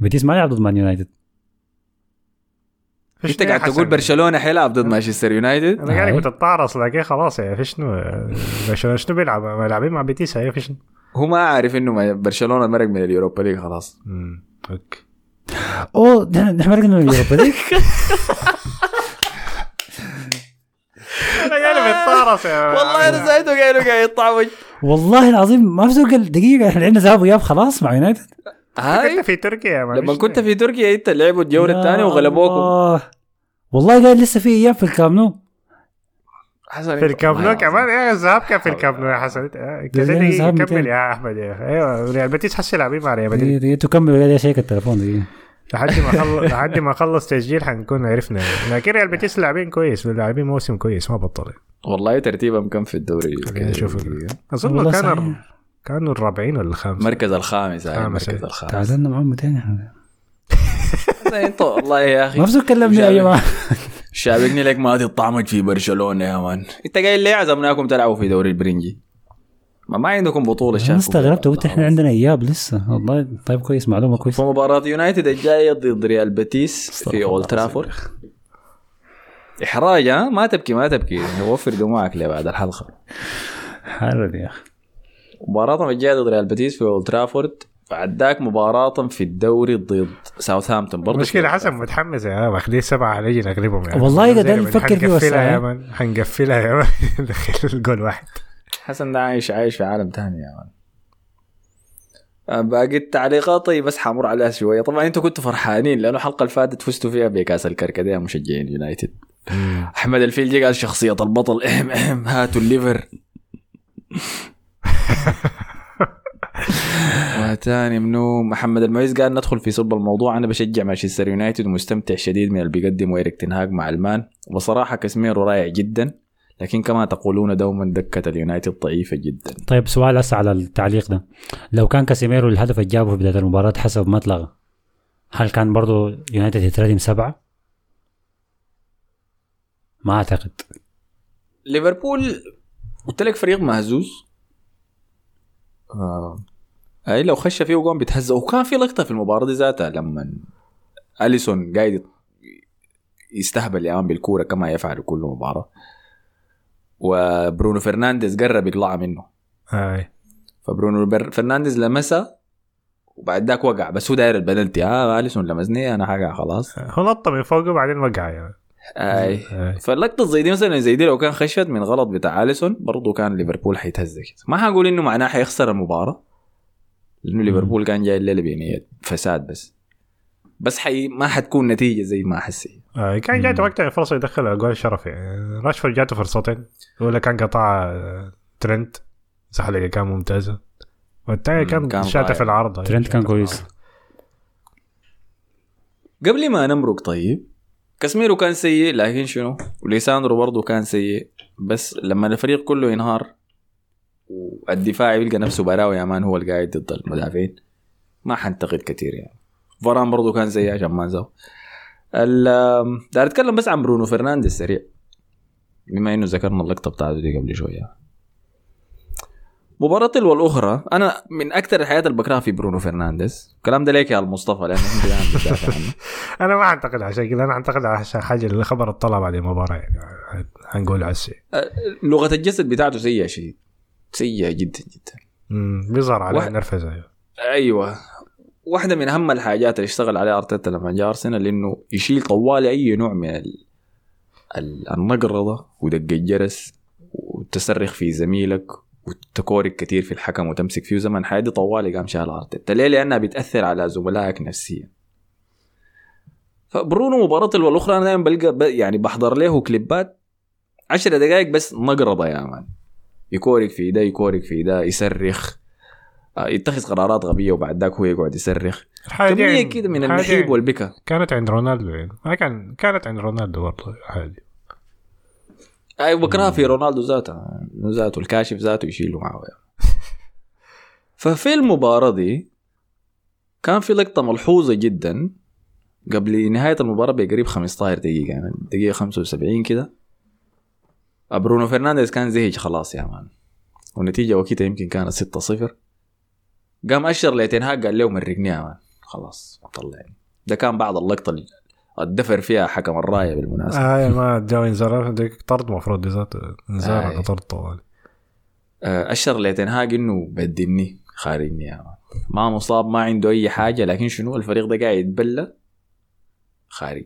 بيتيس ما لعب ضد مان يونايتد. أنت قاعد. تقول برشلونة حيلعب ضد مانشستر يونايتد؟ أنا قاعد هاي. بتتعرص لكن خلاص يا في شنو برشلونة شنو بيلعب؟ لاعبين مع بيتيس هي في شنو. هو ما عارف إنه برشلونة مرق من اليوروبا ليج خلاص. امم أوكي. أوه ده ده مرقنا من اليوروبا ليج *laughs* أنا يا والله أنا زايده قايل قاعد يطعوج والله العظيم ما في زول قال دقيقة إحنا عندنا ذهاب وإياب خلاص مع يونايتد. هاي. كنت في تركيا لما كنت في تركيا أنت لعبوا الجولة الثانية وغلبوكم. الله. والله قال لسه في إياب في الكامب نو. حسن في الكامب نو كمان؟ يا الذهاب كان في الكامب نو يا حسن. كذا الذهاب كمل 200. يا أحمد. يا أخي أيوه ريال بيتيس حسي لاعبين مع ريال مدريد. دقيقة تكمل يا شيك التليفون دقيقة. لحد ما خلص لحد ما خلص تسجيل حنكون عرفنا. يعني. لكن ريال بيتيس لاعبين كويس لاعبين موسم كويس ما بطل والله ترتيبهم كم في الدوري خلينا نشوف أظن والله كانوا الرابعين ولا الخامس. المركز الخامس المركز أي. الخامس. تعادلنا معهم 200 إحنا انت والله يا أخي. زول كلمني يا جماعة. شابكني لك ما تطعمج في برشلونة يا مان. انت قايل ليه عزمناكم تلعبوا في دوري البرنجي. ما, ما عندكم بطولة شافوا. استغربت قلت إحنا عندنا إياب لسه. والله طيب كويس معلومة في كويسة مباراة يونايتد الجاية ضد ريال بيتيس في أولد ترافورد. إحراج ها؟ ما تبكي ما تبكي. وفر دموعك لي بعد الحلقة. حرر يا أخي. مباراتهم الجاية ضد ريال بيتيس في أولد ترافورد. بعد ذاك مباراتهم في الدوري ضد ساوثهامبتون. برضه المشكلة حسن متحمس يا man اخليه سبعة نجي نغلبهم يعني والله ده زي اللي ما بفكر فيه حنقفلها وسع. يا man حنقفلها يا man ندخل *laughs* الجول واحد. حسن ده عايش عايش في عالم تاني يا man آه، باقي التعليقات طيب بس حمر عليها شوية. طبعا أنتوا كنتوا فرحانين لأنه الحلقة اللي فاتت فزتوا فيها بكأس الكركديه مشجعين يونايتد. أحمد الفيل قال شخصية البطل. اهم اهم هاتوا الليفر. *laughs* وتاني منو محمد المعز قال ندخل في صلب الموضوع. أنا بشجع مانشستر يونايتد ومستمتع شديد من اللي بيقدمه إيريك تنهاج مع المان. وبصراحه كاسميرو رائع جدا. لكن كما تقولون دوما دكة اليونايتد ضعيفة جدا. طيب سؤال هسه على التعليق ده. لو كان كاسيميرو الهدف اللي جابه في بداية المباراة حسب ما اتلغى هل كان برضو يونايتد يتردم سبعة؟ ما أعتقد. ليفربول قلت لك فريق مهزوز. آه. أي لو خش فيه جون بيتهزأ. وكان في لقطة في المباراة دي ذاتها لما أليسون قاعد يستهبل يا بالكورة كما يفعل كل مباراة. وبرونو فرنانديز قرب يقلعها منه. اي فبرونو بر- فرنانديز لمسها وبعد ذاك وقع. بس هو داير البنالتي. آه أليسون لمسني أنا حقع خلاص. هو نط من فوقه وبعدين وقع يعني. اي أي. فاللقطة زي دي مثلا زي دي لو كان خشت من غلط بتاع أليسون برضه كان ليفربول حيتهز كده ما حقول إنه معناه حيخسر المباراة لأنه ليفربول كان جاي الليلة بنيه فساد بس. بس حي ما حتكون نتيجة زي ما حسي آه، كان جاته وقتها فرصة يدخل جول شرف يعني راشفورد جاته فرصتين. الأولى كان قطع آه، ترنت. زحلقه كان ممتازه والثانيه كان, كان شاته. في العارضه ترنت كان شاتها في كويس. قبل ما نمرق طيب كاسميرو كان سيء لكن شنو؟ وليساندرو برضه كان سيء. بس لما الفريق كله ينهار والدفاع يلقى نفسه براوي يا مان هو اللي قاعد ضد المدافعين ما حنتقد كثير يعني. فاران برضه كان سيء عشان ما نزاو داير أتكلم بس عن برونو فرنانديز سريع. بما إنه ذكرنا اللقطة بتاعته دي قبل شوية. مباراة تلو الأخرى أنا من أكثر الحاجات اللي بكرهها في برونو فرنانديز. الكلام ده ليك يا المصطفى لأنه أنت *laughs* أنا ما أعتقد عشان كذا أنا أعتقد عشان حاجة اللي خبر الطلع بعد المباراه يعني حنقول عسي لغة الجسد بتاعته سيئة شديد سيئة جدا جدا. أمم، بيظهر عليه واحد- نرفزة أيوه. واحدة من أهم الحاجات اللي اشتغل عليها أرتيتا لما جاء أرسنال إنه يشيل طوالي أي نوع من ال... ال- النقرضه ودق الجرس وتصرخ في زميلك وتكورك كثير في الحكم وتمسك فيه زمن حياتي طوالي قام شال أرتيتا ليه؟ لأنها بتأثر على زملائك نفسيا فبرونو مباراة الأخرى أنا دائما بلقى. يعني بحضر له كليبات عشر دقائق بس نقرضه يا مان يكورك في ده يكورك في ده يصرخ يتخذ قرارات غبية وبعد ذاك هو يقعد يصرخ. كمية دي- كده من النحيب دي والبكا. كانت عند رونالدو يعني. ما كان كانت عند رونالدو برضه عادي. أي بكرهها في رونالدو ذاته ذاته الكاشف ذاته يشيله معه يعني. *laughs* ففي المباراة دي كان في لقطة ملحوظة جدا. قبل نهاية المباراة بقريب 15 دقيقة يعني دقيقة 75 كده. برونو فرنانديز كان زهج خلاص يا man. والنتيجة وقتها يمكن كانت 6 0 قام أشر لتنهاج قال له مرقني يا man. خلاص طلعني. ده كان بعد اللقطة اللي الدفر فيها حكم الراية بالمناسبة. آه ما جاو انذار ديك طرد مفروض دي ذاته انذار آه. طرد طوال آه، أشر لتنهاج إنه بدني خارجني يا man. ما مصاب ما عنده أي حاجة لكن شنو؟ الفريق ده قاعد يتبلى خارج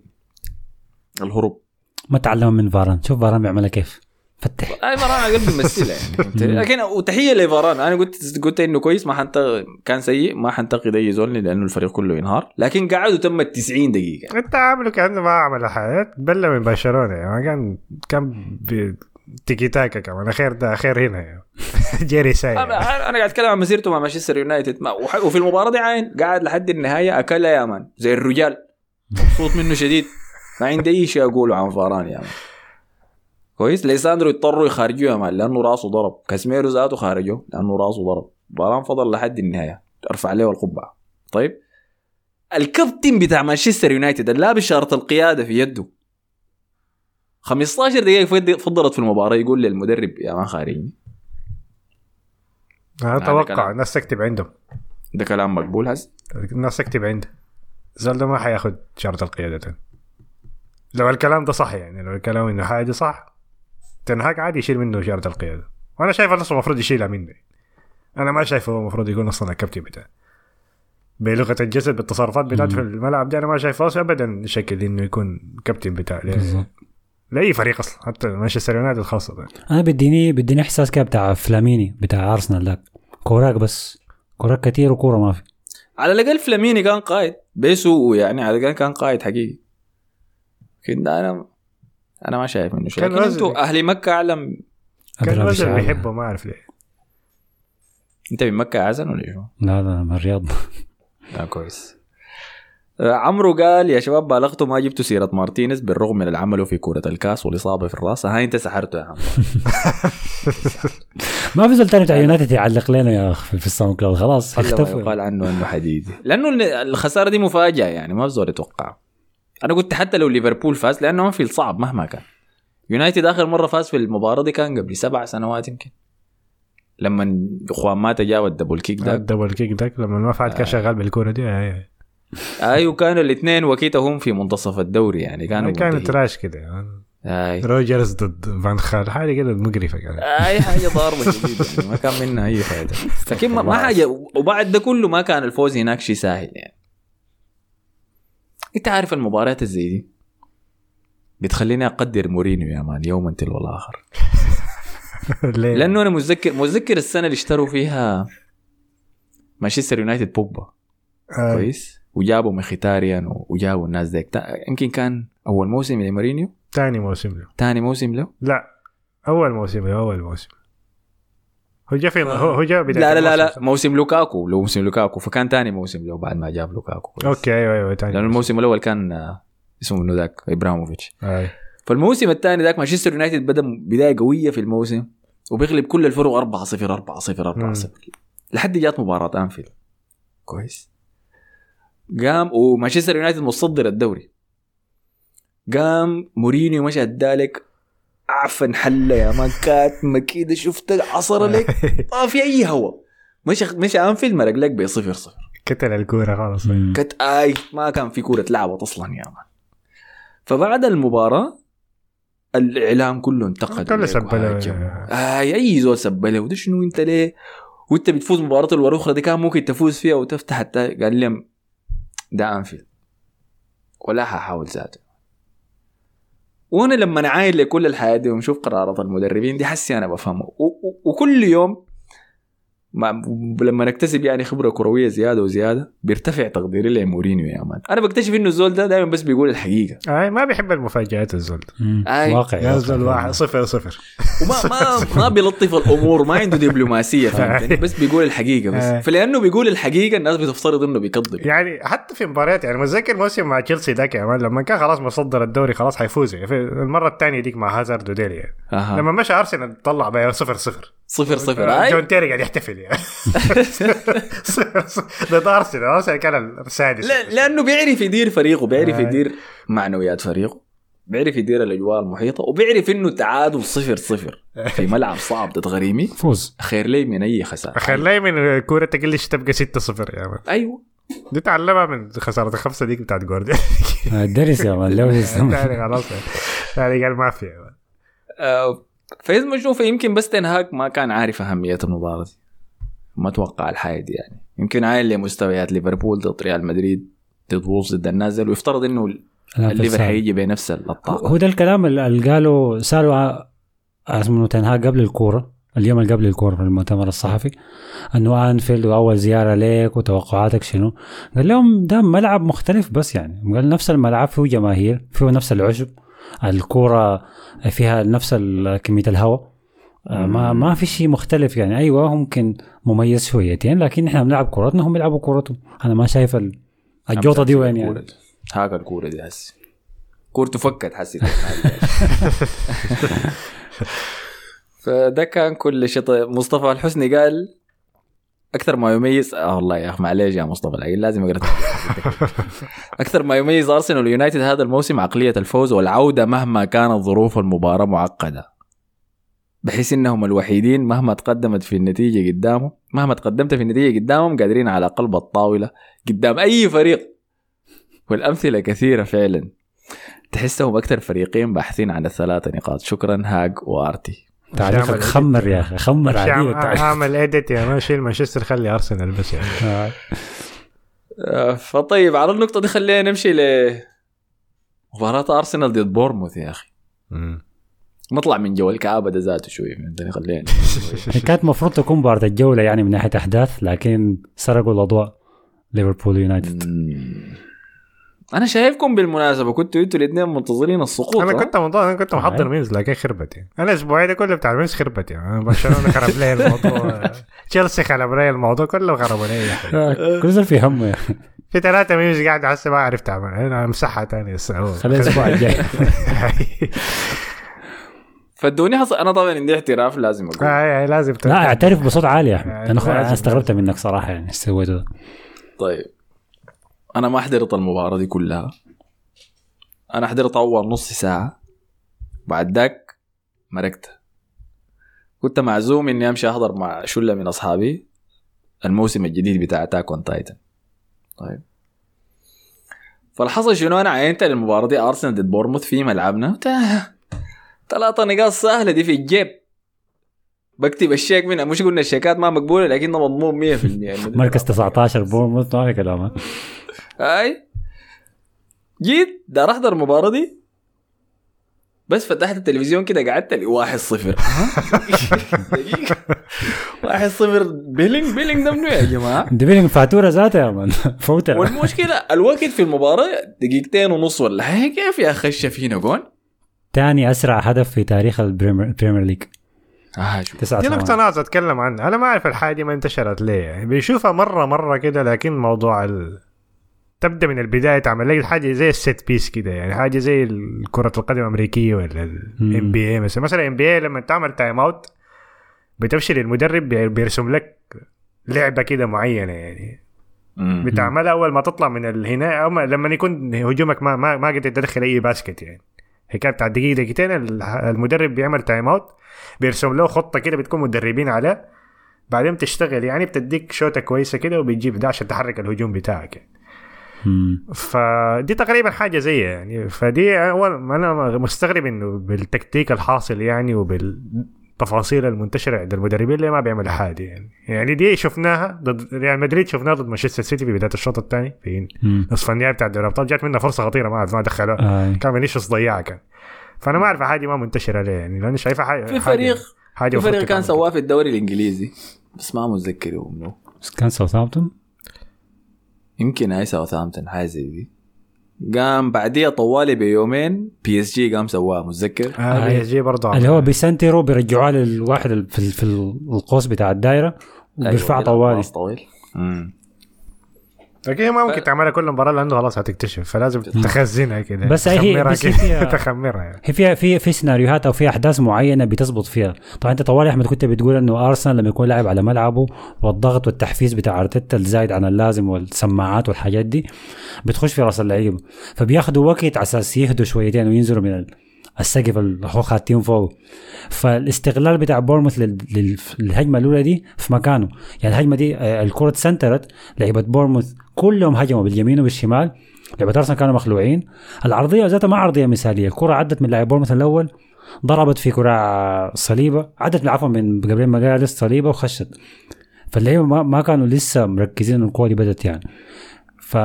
الهروب. ما تعلم من فاران. شوف فاران بيعملها كيف. فتح. اي فاران على قلبي ممثلها يعني؟ لكن وتحية لفاران أنا قلت قلت إنه كويس ما حنت كان سيء ما حنتقد أي زول لأنه الفريق كله ينهار. لكن قعدوا تم 90 دقيقة. انت عامله كأنه ما عمل حاجة. بلى من برشلونة يعني. كان كان ب- تيكي تاكا كمان. خير ده خير هنا يعني. *laughs* جيري ساي أنا أنا قاعد أتكلم عن مسيرته مع مانشستر يونايتد. وفي المباراة دي عاين قاعد لحد النهاية أكلها يا man. زي الرجال. مبسوط منه شديد. ما عندي أي شيء أقوله عن فاران يا man. كويس. ليساندرو اضطروا يخرجوه يا man لأنه رأسه ضرب. كاسميرو ذاته خرجوه لأنه رأسه ضرب. فاران فضل لحد النهاية. ارفع له القبعه طيب. الكابتن بتاع مانشستر يونايتد اللي لابس شاره القيادة في يده. 15 دقيقة فض- فضلت في المباراة يقول للمدرب يا man خارجني. أنا أتوقع. الناس تكتب عندهم. ده كلام مقبول هز؟ الناس تكتب عنده. زول ما حياخد شارة القيادة تاني. لو الكلام ده صح يعني لو الكلام إنه حاجة صح تنهاك عادي يشيل منه شارة القيادة. وأنا شايف أصلا المفروض يشيلها منه أنا ما شايفه هو المفروض يكون أصلا الكابتن بتاعه بلغة الجسد بالتصرفات بتاعته في الملعب دي أنا ما شايفه أصلاً ابدا شكل إنه يكون كابتن بتاع بالظبط. لأي فريق أصلا حتى مانشستر يونايتد خاصة أنا بديني بديني إحساس كده بتاع فلاميني بتاع أرسنال ذاك كوراك بس. كوراك كتير وكورة ما في. على الأقل فلاميني كان قائد. بيسو يعني على الأقل كان قائد حقيقي. لكن أنا أنا ما شايف إنه شيء. كان لكن. أنتوا أهل مكة أعلم. كان بشعر. بيحبه ما أعرف ليه. أنت من مكة يا حسن ولا شو؟ لا لا من الرياض. لا كويس. آه، عمرو قال يا شباب بالغتوا ما جبتوا سيرة مارتينيز بالرغم من العمل في كرة الكاس والإصابة في الرأس. هاي أنت سحرته يا عمرو *laughs* ما في زول تاني بتاع يونايتد يعلق لنا يا أخي في ال SoundCloud. خلاص اختفوا. يقال عنه إنه حديدي. لأنه ال- الخسارة دي مفاجأة يعني ما في زول يتوقع أنا قلت حتى لو ليفربول فاز لأنه انفيلد صعب مهما كان. يونايتد آخر مرة فاز في المباراة دي كان قبل سبع سنوات يمكن. لما خوان ماتا جاب ال double kick ده ال double kick داك لما ما فعل كان شغال بالكورة دي هاي أيوه كانوا الاثنين وكيتهم في منتصف الدوري يعني كانوا كان منتهين. trash كده. أي. روجرز ضد فان خال حاجة كده مقرفة كانت. أي حاجة ضاربة شديده يعني ما كان منها أي فائده *laughs* لكن ما, ما حاجة وبعد ده كله ما كان الفوز هناك شيء سهل يعني. انت عارف المباريات الزي دي؟ بتخليني أقدر مورينيو يا man يوما تلو الآخر؟ *laughs* لأنه أنا متذكر متذكر السنة اللي اشتروا فيها مانشستر يونايتد بوجبا. آه، كويس؟ وجابوا مخيتاريان وجابوا الناس ديك يمكن كان أول موسم لمورينيو. تاني موسم له. ثاني موسم له؟ لا أول موسم له أول موسم. هو جا في هو هو جا بداية لا لا لا لا. موسم لوكاكو لو موسم لوكاكو. فكان ثاني موسم له بعد ما جاب لوكاكو. كويس. okay أيوه أيوه تاني لأنه الموسم الأول كان آه، اسمه منو ذاك؟ إبراهيموفيتش. آه. فالموسم الثاني ذاك مانشستر يونايتد بدأ بداية قوية في الموسم وبيغلب كل الفرق 4 0 4 0 4 0 لحد جات مباراة أنفيلد. كويس. قام ومانشستر يونايتد متصدر الدوري. قام مورينيو مشى ادالك عفن حلة يا man كاتمه كده شفت عصر لك ما في أي هوا. مشى مشى انفيلد مرق لك بصفر صفر كتل الكورة خلاص. كت أي ما كان في كورة لعبت أصلا يا man. فبعد المباراة الإعلام كله انتقد كله لك سبله. أي أي زول سبله وده شنو أنت ليه؟ وأنت بتفوز مباراة الاخرى دي كان ممكن تفوز فيها وتفتح. قال لي ده أنفيلد. ولا ححاول ذاته وأنا لما نعاين لكل الحياة دي ونشوف قرارات المدربين دي حسي أنا بفهمه. وكل يوم لما نكتسب يعني خبرة كروية زيادة وزيادة بيرتفع تقديري لمورينيو يا مان. أنا بكتشف إنه الزول ده دائما بس بيقول الحقيقة. آه ما بيحب المفاجآت الزول ده. واقع يا. زول واحد صفر صفر. *laughs* وما ما ما بيلطف الأمور ما عنده دبلوماسية فهمتني بس بيقول الحقيقة. بس. فلأنه بيقول الحقيقة الناس بتفترض إنه بيكذب يعني حتى في مباريات يعني متذكر موسم مع تشيلسي ذاك يا مان لما كان خلاص مصدر الدوري خلاص حيفوز يعني. المرة الثانية ديك مع هازارد وديلي يعني. لما مشى أرسنال طلع بقى صفر صفر. صفر صفر جون تيري قاعد يحتفل. يعني صفر صفر ضد ارسنال ارسنال كان السادس؟ لا لأنه بيعرف يدير فريقه بيعرف آه. يدير معنويات فريقه بيعرف يدير الأجواء المحيطة وبيعرف إنه تعادل صفر صفر في *laughs* ملعب صعب ضد غريمي. فوز. خير لي من أي خسارة. خلي من كورة تقلش تبقى 6 0 يا مان. أيوه. دي تعلمها من خسارة الخمسة ديك بتاعت جوارديولا آه، درس يا مان *laughs* لو خلاص. يعني قال ما في فإذا ما اشوفه يمكن بس تنهاج ما كان عارف أهمية المباراة. دي ما توقع الحاجة دي يعني. يمكن عايل لمستويات ليفربول ضد ريال مدريد ضد وولفز ضد الناس دي ويفترض إنه الليفر حيجي بنفس الطاقه هو ده الكلام اللي قالوا سالوا اسمه تنهاج قبل الكورة اليوم اللي قبل الكورة في المؤتمر الصحفي إنه أنفيلد وأول زيارة ليك وتوقعاتك شنو؟ قال لهم ده ملعب مختلف بس يعني. قال نفس الملعب فيه جماهير فيه نفس العشب الكورة فيها نفس كمية الهواء. آه، ما ما في شيء مختلف يعني. أيوه ممكن مميز شويتين لكن إحنا بنلعب كورتنا هم بيلعبوا كورتهم. أنا ما شايف ال- الجوطة دي وين يعني. هاك الكورة دي هسه كورته فكت حسيت *laughs* فده كان كل شيء. طيب مصطفى الحسني قال أكثر ما يميز آه والله يا أخي معليش يا مصطفى العقيل لازم أقرأ *laughs* أكثر ما يميز أرسنال واليونايتد هذا الموسم عقلية الفوز والعودة مهما كانت ظروف المباراة معقدة. بحيث إنهم الوحيدين مهما تقدمت في النتيجة قدامهم مهما تقدمت في النتيجة قدامهم قادرين على قلب الطاولة قدام أي فريق. والأمثلة كثيرة فعلا. تحسهم أكثر فريقين باحثين عن الثلاثة نقاط. شكرا هاج وآرتي. تعليقك خمر يا أخي خمر التعليق. اعمل اديت يا مان شيل مانشستر خلي أرسنال بس يعني آه. آه، فطيب على النقطة دي خلينا نمشي ل مباراة أرسنال ضد بورموث يا أخي نطلع من جو الكآبة ده ذاته شوي فهمتني خلينا هي كانت المفروض تكون مباراة الجولة يعني من ناحية أحداث لكن سرقوا الأضواء ليفربول يونايتد. أنا شايفكم بالمناسبة كنتوا أنتوا الاثنين منتظرين السقوط أنا؟ كنت منتظر أنا كنت محضر آه. memes لكن خربت يعني أنا الاسبوعين ده كله بتاع ال memes خربت يعني أنا برشلونة خرب لي الموضوع. *laughs* تشيلسي خرب لي الموضوع كله خرب لي آه، كل زول في همه. في ثلاثة ميمز قاعد هسه ما عرفت اعمل أنا امسحها تاني بس هو- خلينا الأسبوع *laughs* الجاي. *laughs* فادوني حص... أنا طبعا عندي اعتراف لازم أقول. آه، آه، لازم لا اعترف بصوت عالي يا أحمد. يعني أنا استغربت منك صراحة يعني إيش سويته ده طيب. أنا ما حضرت المباراة دي كلها. أنا حضرت أول نص ساعة بعد ذاك مرقت. كنت معزوم إني أمشي أحضر مع شلة من أصحابي الموسم الجديد بتاع Attack on Titan طيب. فالحصل شنو؟ أنا عينت المباراة دي ارسنال ضد بورموث في ملعبنا. ثلاثة نقاط سهلة دي في الجيب. بكتب الشيك منها. مش قلنا الشيكات ما مقبولة لكنها مضمون 100% مركز 19 بورموث ما في كلام؟ هاي جيت دار أحضر المباراة دي. بس فتحت التلفزيون كده قعدت لي واحد صفر. دقيقة. *laughs* واحد صفر. بيلينج بيلينج ده منو يا جماعة؟ *laughs* دي بيلينج فاتورة ذاتها يا مان. *laughs* فوتها. والمشكلة الوقت في المباراة دقيقتين ونص ولا كيف يا خش فينا جون ثاني أسرع هدف في تاريخ ال Premier ال Premier League. تسعة دي نقطة ناقص أتكلم عنها. أنا ما أعرف الحاجة دي ما انتشرت ليه. يعني بيشوفها مرة مرة كده لكن موضوع ال... تبدأ من البداية تعمل لك حاجة زي ال set piece كده يعني حاجة زي كرة القدم الأمريكية ولا. ال NBA مثلا مثلا NBA لما تعمل timeout بتفشل المدرب بي- بيرسم لك لعبة كده معينة يعني. بتعملها أول ما تطلع من الهنا أو ما- لما يكون هجومك ما ما ما قدرت تدخل أي basket يعني حكايه بتاع دقيقة دقيقتين ال- المدرب بيعمل timeout بيرسم له خطة كده بتكون مدربين عليها بعدين بتشتغل يعني بتديك شوطة كويسة كده وبتجيب ده عشان تحرك الهجوم بتاعك يعني. فدي تقريبا حاجة زي يعني فدي أول ما أنا مستغرب إنه بالتكتيك الحاصل يعني وبالتفاصيل المنتشرة عند المدربين اللي ما بيعملوا حاجة يعني. يعني دي شفناها ضد ريال مدريد شفناها ضد مانشستر سيتي في بداية الشوط الثاني في. نصف النهائي بتاع دوري الأبطال. جات منها فرصة خطيرة ما أعرف ما دخلوها. آه. كان فينيسيوس ضيعها كان. فأنا ما أعرف حاجة ما منتشرة ليه يعني لأني شايفها حاجة في فريق حاجة في فريق كان. سواه في الدوري الإنجليزي بس ما متذكر هو منو. كان ساوثهامبتون؟ يمكن هاي ساوثهامبتون حاجة زي دي قام بعديها طوالي بيومين PSG قام سواها متذكر؟ آه PSG برضه اللي هو بيسنتروا بيرجعوها للواحد ال- في, في القوس بتاع الدائره وبيرفعها أيوة، طوالي. باص طويل. لكن ممكن تعملها كل مباراة لأنه خلاص هتكتشف فلازم تخزنها كده. بس هي- تخمرها بس هي. فيها- *laughs* تخمرها يعني. هي فيها في في سيناريوهات أو في أحداث معينة بتزبط فيها. طبعا أنت طوالي أحمد كنت بتقول إنه أرسنال لما يكون لاعب على ملعبه والضغط والتحفيز بتاع أرتيتا الزايد عن اللازم والسماعات والحاجات دي بتخش في رأس اللعيبة. فبياخدوا وقت على أساس يهدوا شويتين وينزلوا من ال- السقف اللي هو خاتين فوق. فالاستغلال بتاع بورموث لل- لل- للهجمة الأولى دي في مكانه. يعني الهجمة دي آه، الكرة سنترت لعيبة بورموث كلهم هجموا باليمين وبالشمال. لعيبه أرسنال كانوا مخلوعين. العرضية ذاتها ما عرضية مثالية. الكره عدت من لاعب بورموث الأول ضربت في كراع صليبة عدت عفوا من قبل مجالس صليبة وخشت. فاللعيبة ما, ما كانوا لسه مركزين القوه دي بدت يعني. ف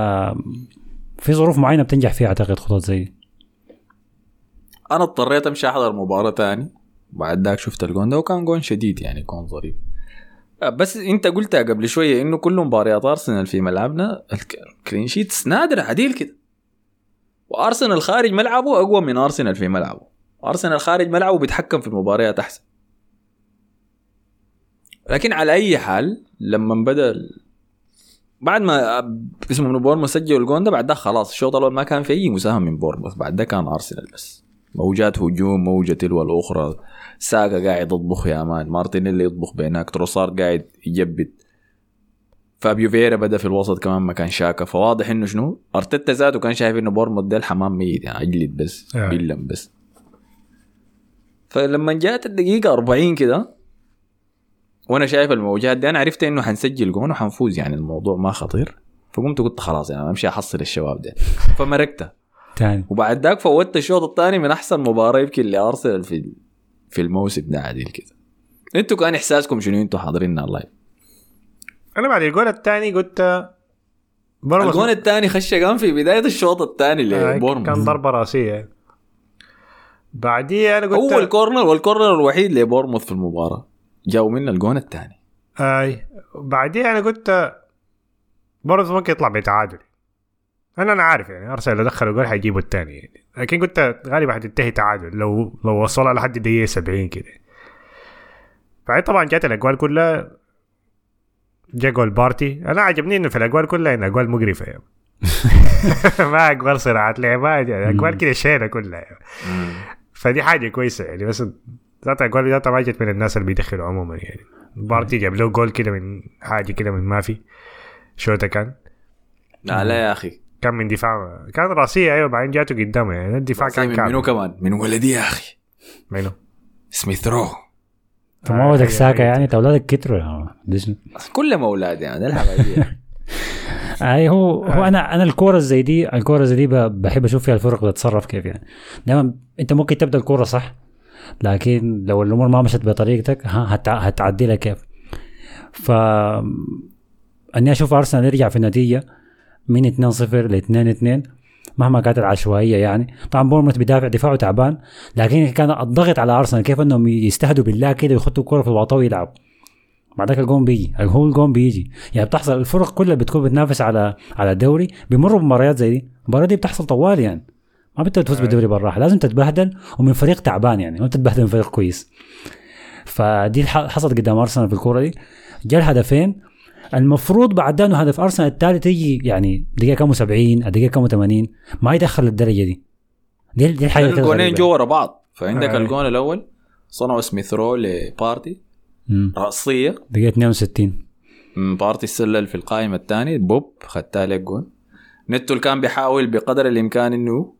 في ظروف معينة بتنجح فيها أعتقد خطط زي أنا اضطريت أمشي أحضر مباراة تاني. بعد ذاك شفت الجون ده وكان جون شديد يعني جون ظريف. بس انت قلتها قبل شوية انه كل مباريات أرسنال في ملعبنا. الك- ال clean sheets نادره عديل كده. وأرسنال خارج ملعبه أقوى من أرسنال في ملعبه. أرسنال خارج ملعبه بيتحكم في المباريات أحسن. لكن على أي حال لما بدأ بعد ما اسمه من بورموث سجل الجون ده بعد ده خلاص الشوط الأول ما كان في أي مساهمه من بورموث. بعد ده كان أرسنال بس. موجات هجوم موجة تلو الأخرى. ساكا قاعد يطبخ يا مان. مارتينيلي يطبخ بينك. تروسارد قاعد يجبد. فابيو فيرا بدا في الوسط كمان مكان شاكا فواضح إنه شنو؟ أرتيتا ذاته كان شايف إنه بورموث ده الحمام ميت. يعني أجلد بس. آه. بيلم بس. فلما جات الدقيقة 40 كده وأنا شايف الموجات دي أنا عرفت إنه حنسجل جون وحنفوز. يعني الموضوع ما خطير. فقمت قلت خلاص يعني أمشي أحصل الشباب ده فمرقتها تاني. وبعد ذاك فوتت الشوط الثاني من أحسن مباراة يمكن لأرسنال في في الموسم ده عديل كده. أنتوا كان احساسكم شنو؟ أنتوا حاضريننا ال live أنا بعد الجول الثاني قلت بورموث- الجون الثاني خش قام في بداية الشوط الثاني آه، لبورموث كان ضربة راسية. بعديه أنا قلت اول corner وال corner الوحيد لبورموث في المباراة. جا منها الجون الثاني. آي. بعديه أنا قلت برضه ممكن يطلع بتعادل. أنا أنا عارف يعني أرسنال لو دخلوا جول حيجيبوا الثاني يعني. لكن قلت غالبا حتنتهي تعادل لو لو وصلها لحد الدقيقه 70 كده. بعدين طبعا جات الأجوال كلها جا جول بارتي. أنا عجبني إنه في الأجوال كلها إن أجوال مقرفة يعني. *laughs* ما أجوال صراعات لعبات يعني أجوال كده شيلة كلها يعني. فدي حاجة كويسة يعني بس ذات أجوال ذاتها ما جت من الناس اللي بيدخلوا عموما يعني. بارتي جاب له جول كده من حاجة كده من ما في شوطة كان. لا لا يا أخي. كان من دفاع. كان راسية أيوه بعدين جاته قدامه. يعني الدفاع كان من كامل منو كمان؟ من ولدي يا أخي. منو؟ سميث رو. فما آه، ودك هي- ساكا هي. يعني؟ انت أولادك كتروا. يا ديزني. كلهم أولاد يعني الحبايب *laughs* أي هو هو أنا أنا الكورة زي دي الكورة زي دي بحب أشوف فيها الفرق بتتصرف كيف يعني. دائما أنت ممكن تبدأ الكورة صح لكن لو الأمور ما مشت بطريقتك ها هتع- هتعدلها كيف. ف أني أشوف أرسنال يرجع في النتيجة. من 2-0 ل 2-2 مهما كانت العشوائية يعني. طبعا بورموث بيدافع دفاعه تعبان لكن كان الضغط على أرسنال كيف إنهم يستهدوا بالله كده ويحطوا الكوره في الواطه ويلعبوا بعدك الجون بيجي هو الجون بيجي. يعني بتحصل الفرق كلها بتكون بتنافس على على الدوري بيمروا بمباريات زي دي. المباريات دي بتحصل طوال يعني. ما بتقدر تفوز بالدوري بالراحة لازم تتبهدل ومن فريق تعبان يعني. ما تتبهدل من فريق كويس. فدي حصلت قدام أرسنال في الكورة دي. جاء الهدفين المفروض بعد إنه هدف أرسنال الثالث يجي يعني دقيقة كم 70 دقيقة كم 80 ما يدخل للدرجه دي. دي دي الحاجة الجونين غريبة. جو ورا بعض. فعندك آه. الجون الأول صنعوا سميث رو لبارتي. رأسية. دقيقة 62 من بارتي السلل في القائمة الثاني بوب خدتها لك جون. نتو كان بيحاول بقدر الإمكان إنه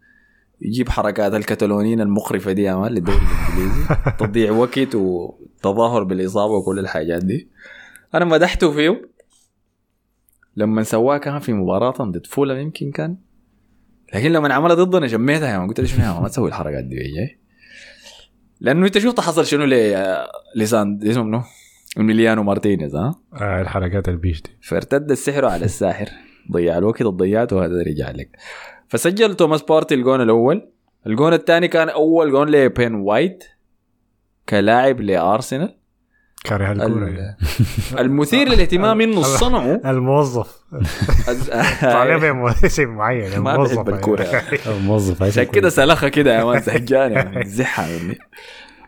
يجيب حركات الكتالونيين المقرفة دي يا مان للدوري الإنجليزي. *laughs* تضييع وقت وتظاهر بالإصابة وكل الحاجات دي. أنا مدحته فيه لما سواه كان في مباراة ضد فولم يمكن كان. لكن لما عملها ضدنا شميتها يا قلت له شنو ما تسوي الحركات دي جاي. لأنه أنت شفت حصل شنو ل لساند اسمه منو؟ إميليانو مارتينيز ها؟ آه الحركات البيش دي فارتد السحر على الساحر. ضيع الوقت ضيعته وهذا رجع لك. فسجل توماس بارتي الجون الأول. الجون الثاني كان أول جون لبين وايت كلاعب لأرسنال. كاره الكورة ال- يعني. *laughs* المثير للاهتمام إنه صنعوا الموظف *laughs* طالع باسم معين. ما الموظف بحب الكورة. موظف عشان كده سلخة كده يا مان يا مان، زحها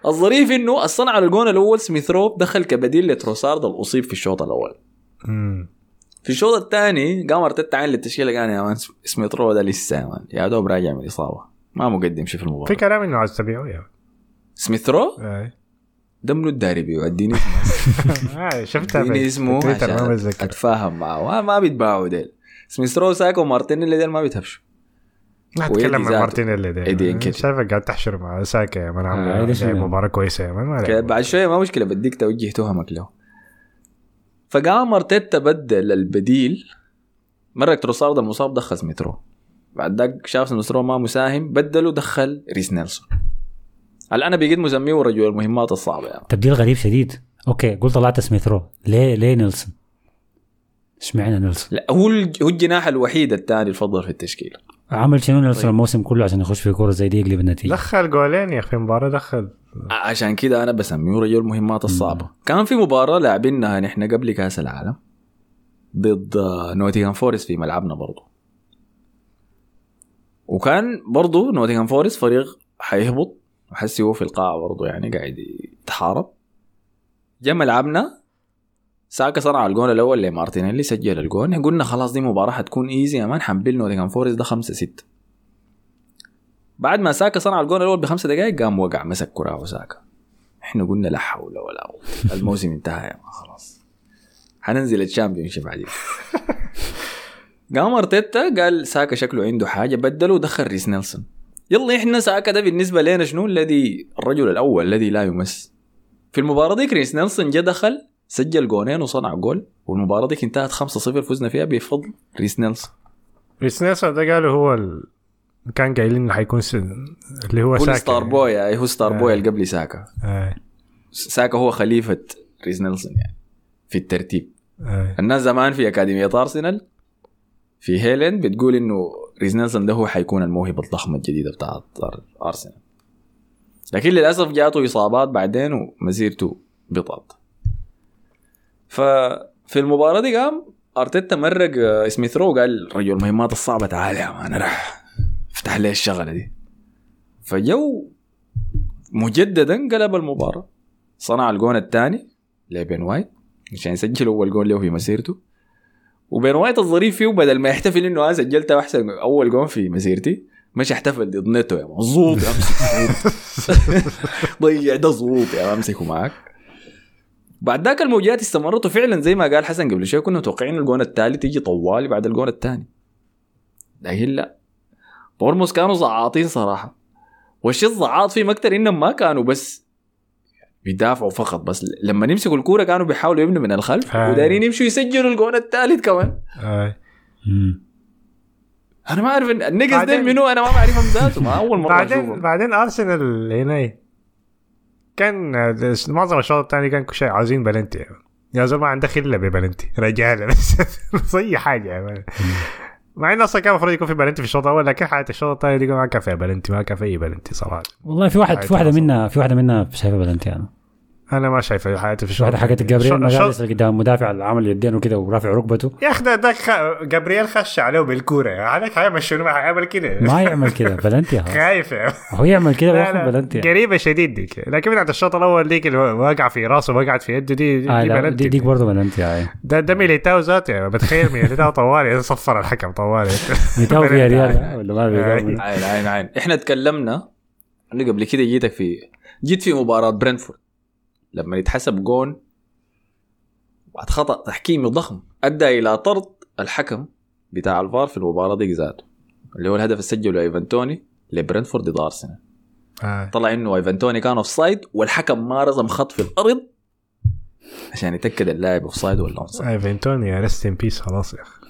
الظريف إنه الصنع الجون الأول سميث روب دخل كبديل لتروسارد الأصيب في الشوط الأول. في الشوط الثاني قام ارتدت عين للتشكيلة قال يا مان سميث رو ده لسه يا مان يا دوب راجع من الإصابة ما مقدم شيء في في المباراه كلام إنه عايز تبيعه يعني سميث رو آه. الداري بيه اديني *laughs* آه، شفتها اديني في اسمه تويتر ما عشان بتذكر. أتفاهم معه. ما, ما بيتباعوا ديل. سميث رو ساكا ومارتينيلي ديل ما بيتهبشوا. ما ويدي اتكلم عن. مارتينيلي ده إيدي إنكيتي. شايفك قاعد تحشر مع ساكا يا مان آه، عامل شنو؟ لعب مباراة كويسة يا مان. بعد شوية ما مشكلة بديك توجه تهمك له. فقام أرتيتا بدل البديل. مرق تروسارد المصاب دخل سميث رو بعد ذاك شاف سميث رو ما مساهم بدله دخل ريس نيلسون. هلا أنا بقيت مسميه رجل المهمات الصعبة يعني. تبديل غريب شديد. okay قلت طلعت سميث رو. ليه ليه نيلسون؟ إشمعنى نيلسون؟ لا هو الج- هو الجناح الوحيد الثاني الفضل في التشكيل. عمل شنو نيلسون طيب. الموسم كله عشان يخش في كورة زي دي يقلب النتيجه دخل جولين يا أخي في المباراه دخل عشان كده أنا بسميه رجل المهمات الصعبة. كان في مباراة لاعبينها نحن قبل كأس العالم ضد نوتنغهام فورست في ملعبنا برضو. وكان برضو نوتنغهام فورست فريق حيهبط وحسي هو في القاع برضو يعني قاعد يتحارب. جا ملعبنا ساكا صنع الجون الأول لمارتينيلي سجل الجون. قلنا خلاص دي مباراة حتكون easy يا man حنبل نوتنغهام فورست ده 5 6 بعد ما ساكا صنع الجون الأول بخمسة دقائق قام وقع مسك كرة ساكا إحنا قلنا لا حول ولا قوة. *laughs* الموسم انتهى يا man خلاص. حننزل ال Championship بعدين قام أرتيتا قال ساكا شكله عنده حاجة بدله ودخل ريس نيلسون. يلا إحنا ساكا ده بالنسبة لنا شنو الذي الرجل الأول الذي لا يمس في المباراة ديك ريس نيلسون جا دخل سجل جونين وصنع جول والمباراة ديك انتهت 5-0 فزنا فيها بفضل ريس نيلسون ريس نيلسون ده قالوا هو ال... كان قايلين إنه حيكون س... اللي هو هو ساكا star boy يعني هو star آه. boy اللي قبل ساكا آه. ساكا هو خليفة ريس نيلسون يعني في الترتيب آه. الناس زمان في أكاديمية أرسنال في هيل إند بتقول إنه ريس نيلسون ده هو حيكون الموهبة الضخمة الجديدة بتاعت ارسنال لكن للأسف جاته إصابات بعدين ومسيرته بطلت ففي المباراة دي قام أرتيتا مرق آه، سميث رو قال رجل المهمات الصعبة تعال يا man راح افتح لي الشغلة دي. فجو مجددا قلب المباراة صنع الجون الثاني لبين وايت عشان يسجل أول جول له في مسيرته. وبين وايت الظريف فيه بدل ما يحتفل إنه أنا سجلت أحسن أول جول في مسيرتي مش احتفل ضد نتو يا مظبوط أمسك. *laughs* ضيع ده ظبوط يا أمسكه معك بعد ذاك الموجات استمرت وفعلا زي ما قال حسن قبل شوي كنا متوقعين الجون الثالث يجي طوالي بعد الجون الثاني لكن لا. بورموس كانوا زعاطين صراحة. والشيء الزعاط فيهم أكثر إنهم ما كانوا بس بيدافعوا فقط بس لما يمسكوا الكورة كانوا بيحاولوا يبنوا من الخلف آه. ودارين يمشوا يسجلوا الجون الثالث كمان آه. أنا ما أعرف بعدين- ديل منو أنا ما بعرفهم ذاته ما أول مرة بعدين أشوفهم بعدين أرسنال هنا كان آه، معظم الشوط الثاني كان كل شيء عاوزين بلنتي يعني. يا زلمة عندك خله ببلنتي رجال بس اي حاجة يعني. مع انه أصلا كان المفروض يكون في بلنتي في الشوط الأول لكن حياه الشوط الثاني دي ما كان فيها بلنتي ما كان في أي بلنتي صراحة. والله في واحد في واحدة منا في واحدة منا شايفة بلنتي أنا. أنا ما شايف حياتي في في الشوط واحدة حكت جابرييل مجالس اللي قدام مدافع اللي عمل يدين وكده ورافع ركبته. يا أخي ده ده خ- جابرييل خش عليه بالكورة. عليك حيعمل شنو ما حيعمل كده. ما يعمل كده. بلنتي. *laughs* خايف. هو يعمل كده وياخذ بلنتي قريبة شديد ديك. لكن عند الشوط الأول ديك اللي وقع في راسه وقعت في يده دي دي, آه دي بلنتي دي ديك برضه بلنتي هاي ده ده ميليتاو ذاته يعني بتخيل ميليتاو طوالي. *laughs* صفر الحكم طوالي. *laughs* ميتاو فيها ريال ولا ما آه. في عين عين عين. إحنا تكلمنا أنا قبل كده جيتك في جيت في مباراة برنتفورد لما يتحسب جون بعد خطا تحكيمي ضخم أدى إلى طرد الحكم بتاع الفار في المباراة دي ذاته اللي هو الهدف اللي سجله ايفان توني لبرنتفورد ضد أرسنال آه. طلع إنه ايفان توني كان offside والحكم ما رسم خط في الأرض عشان يتأكد اللاعب offside ولا on side ايفان توني rest in peace خلاص يا أخي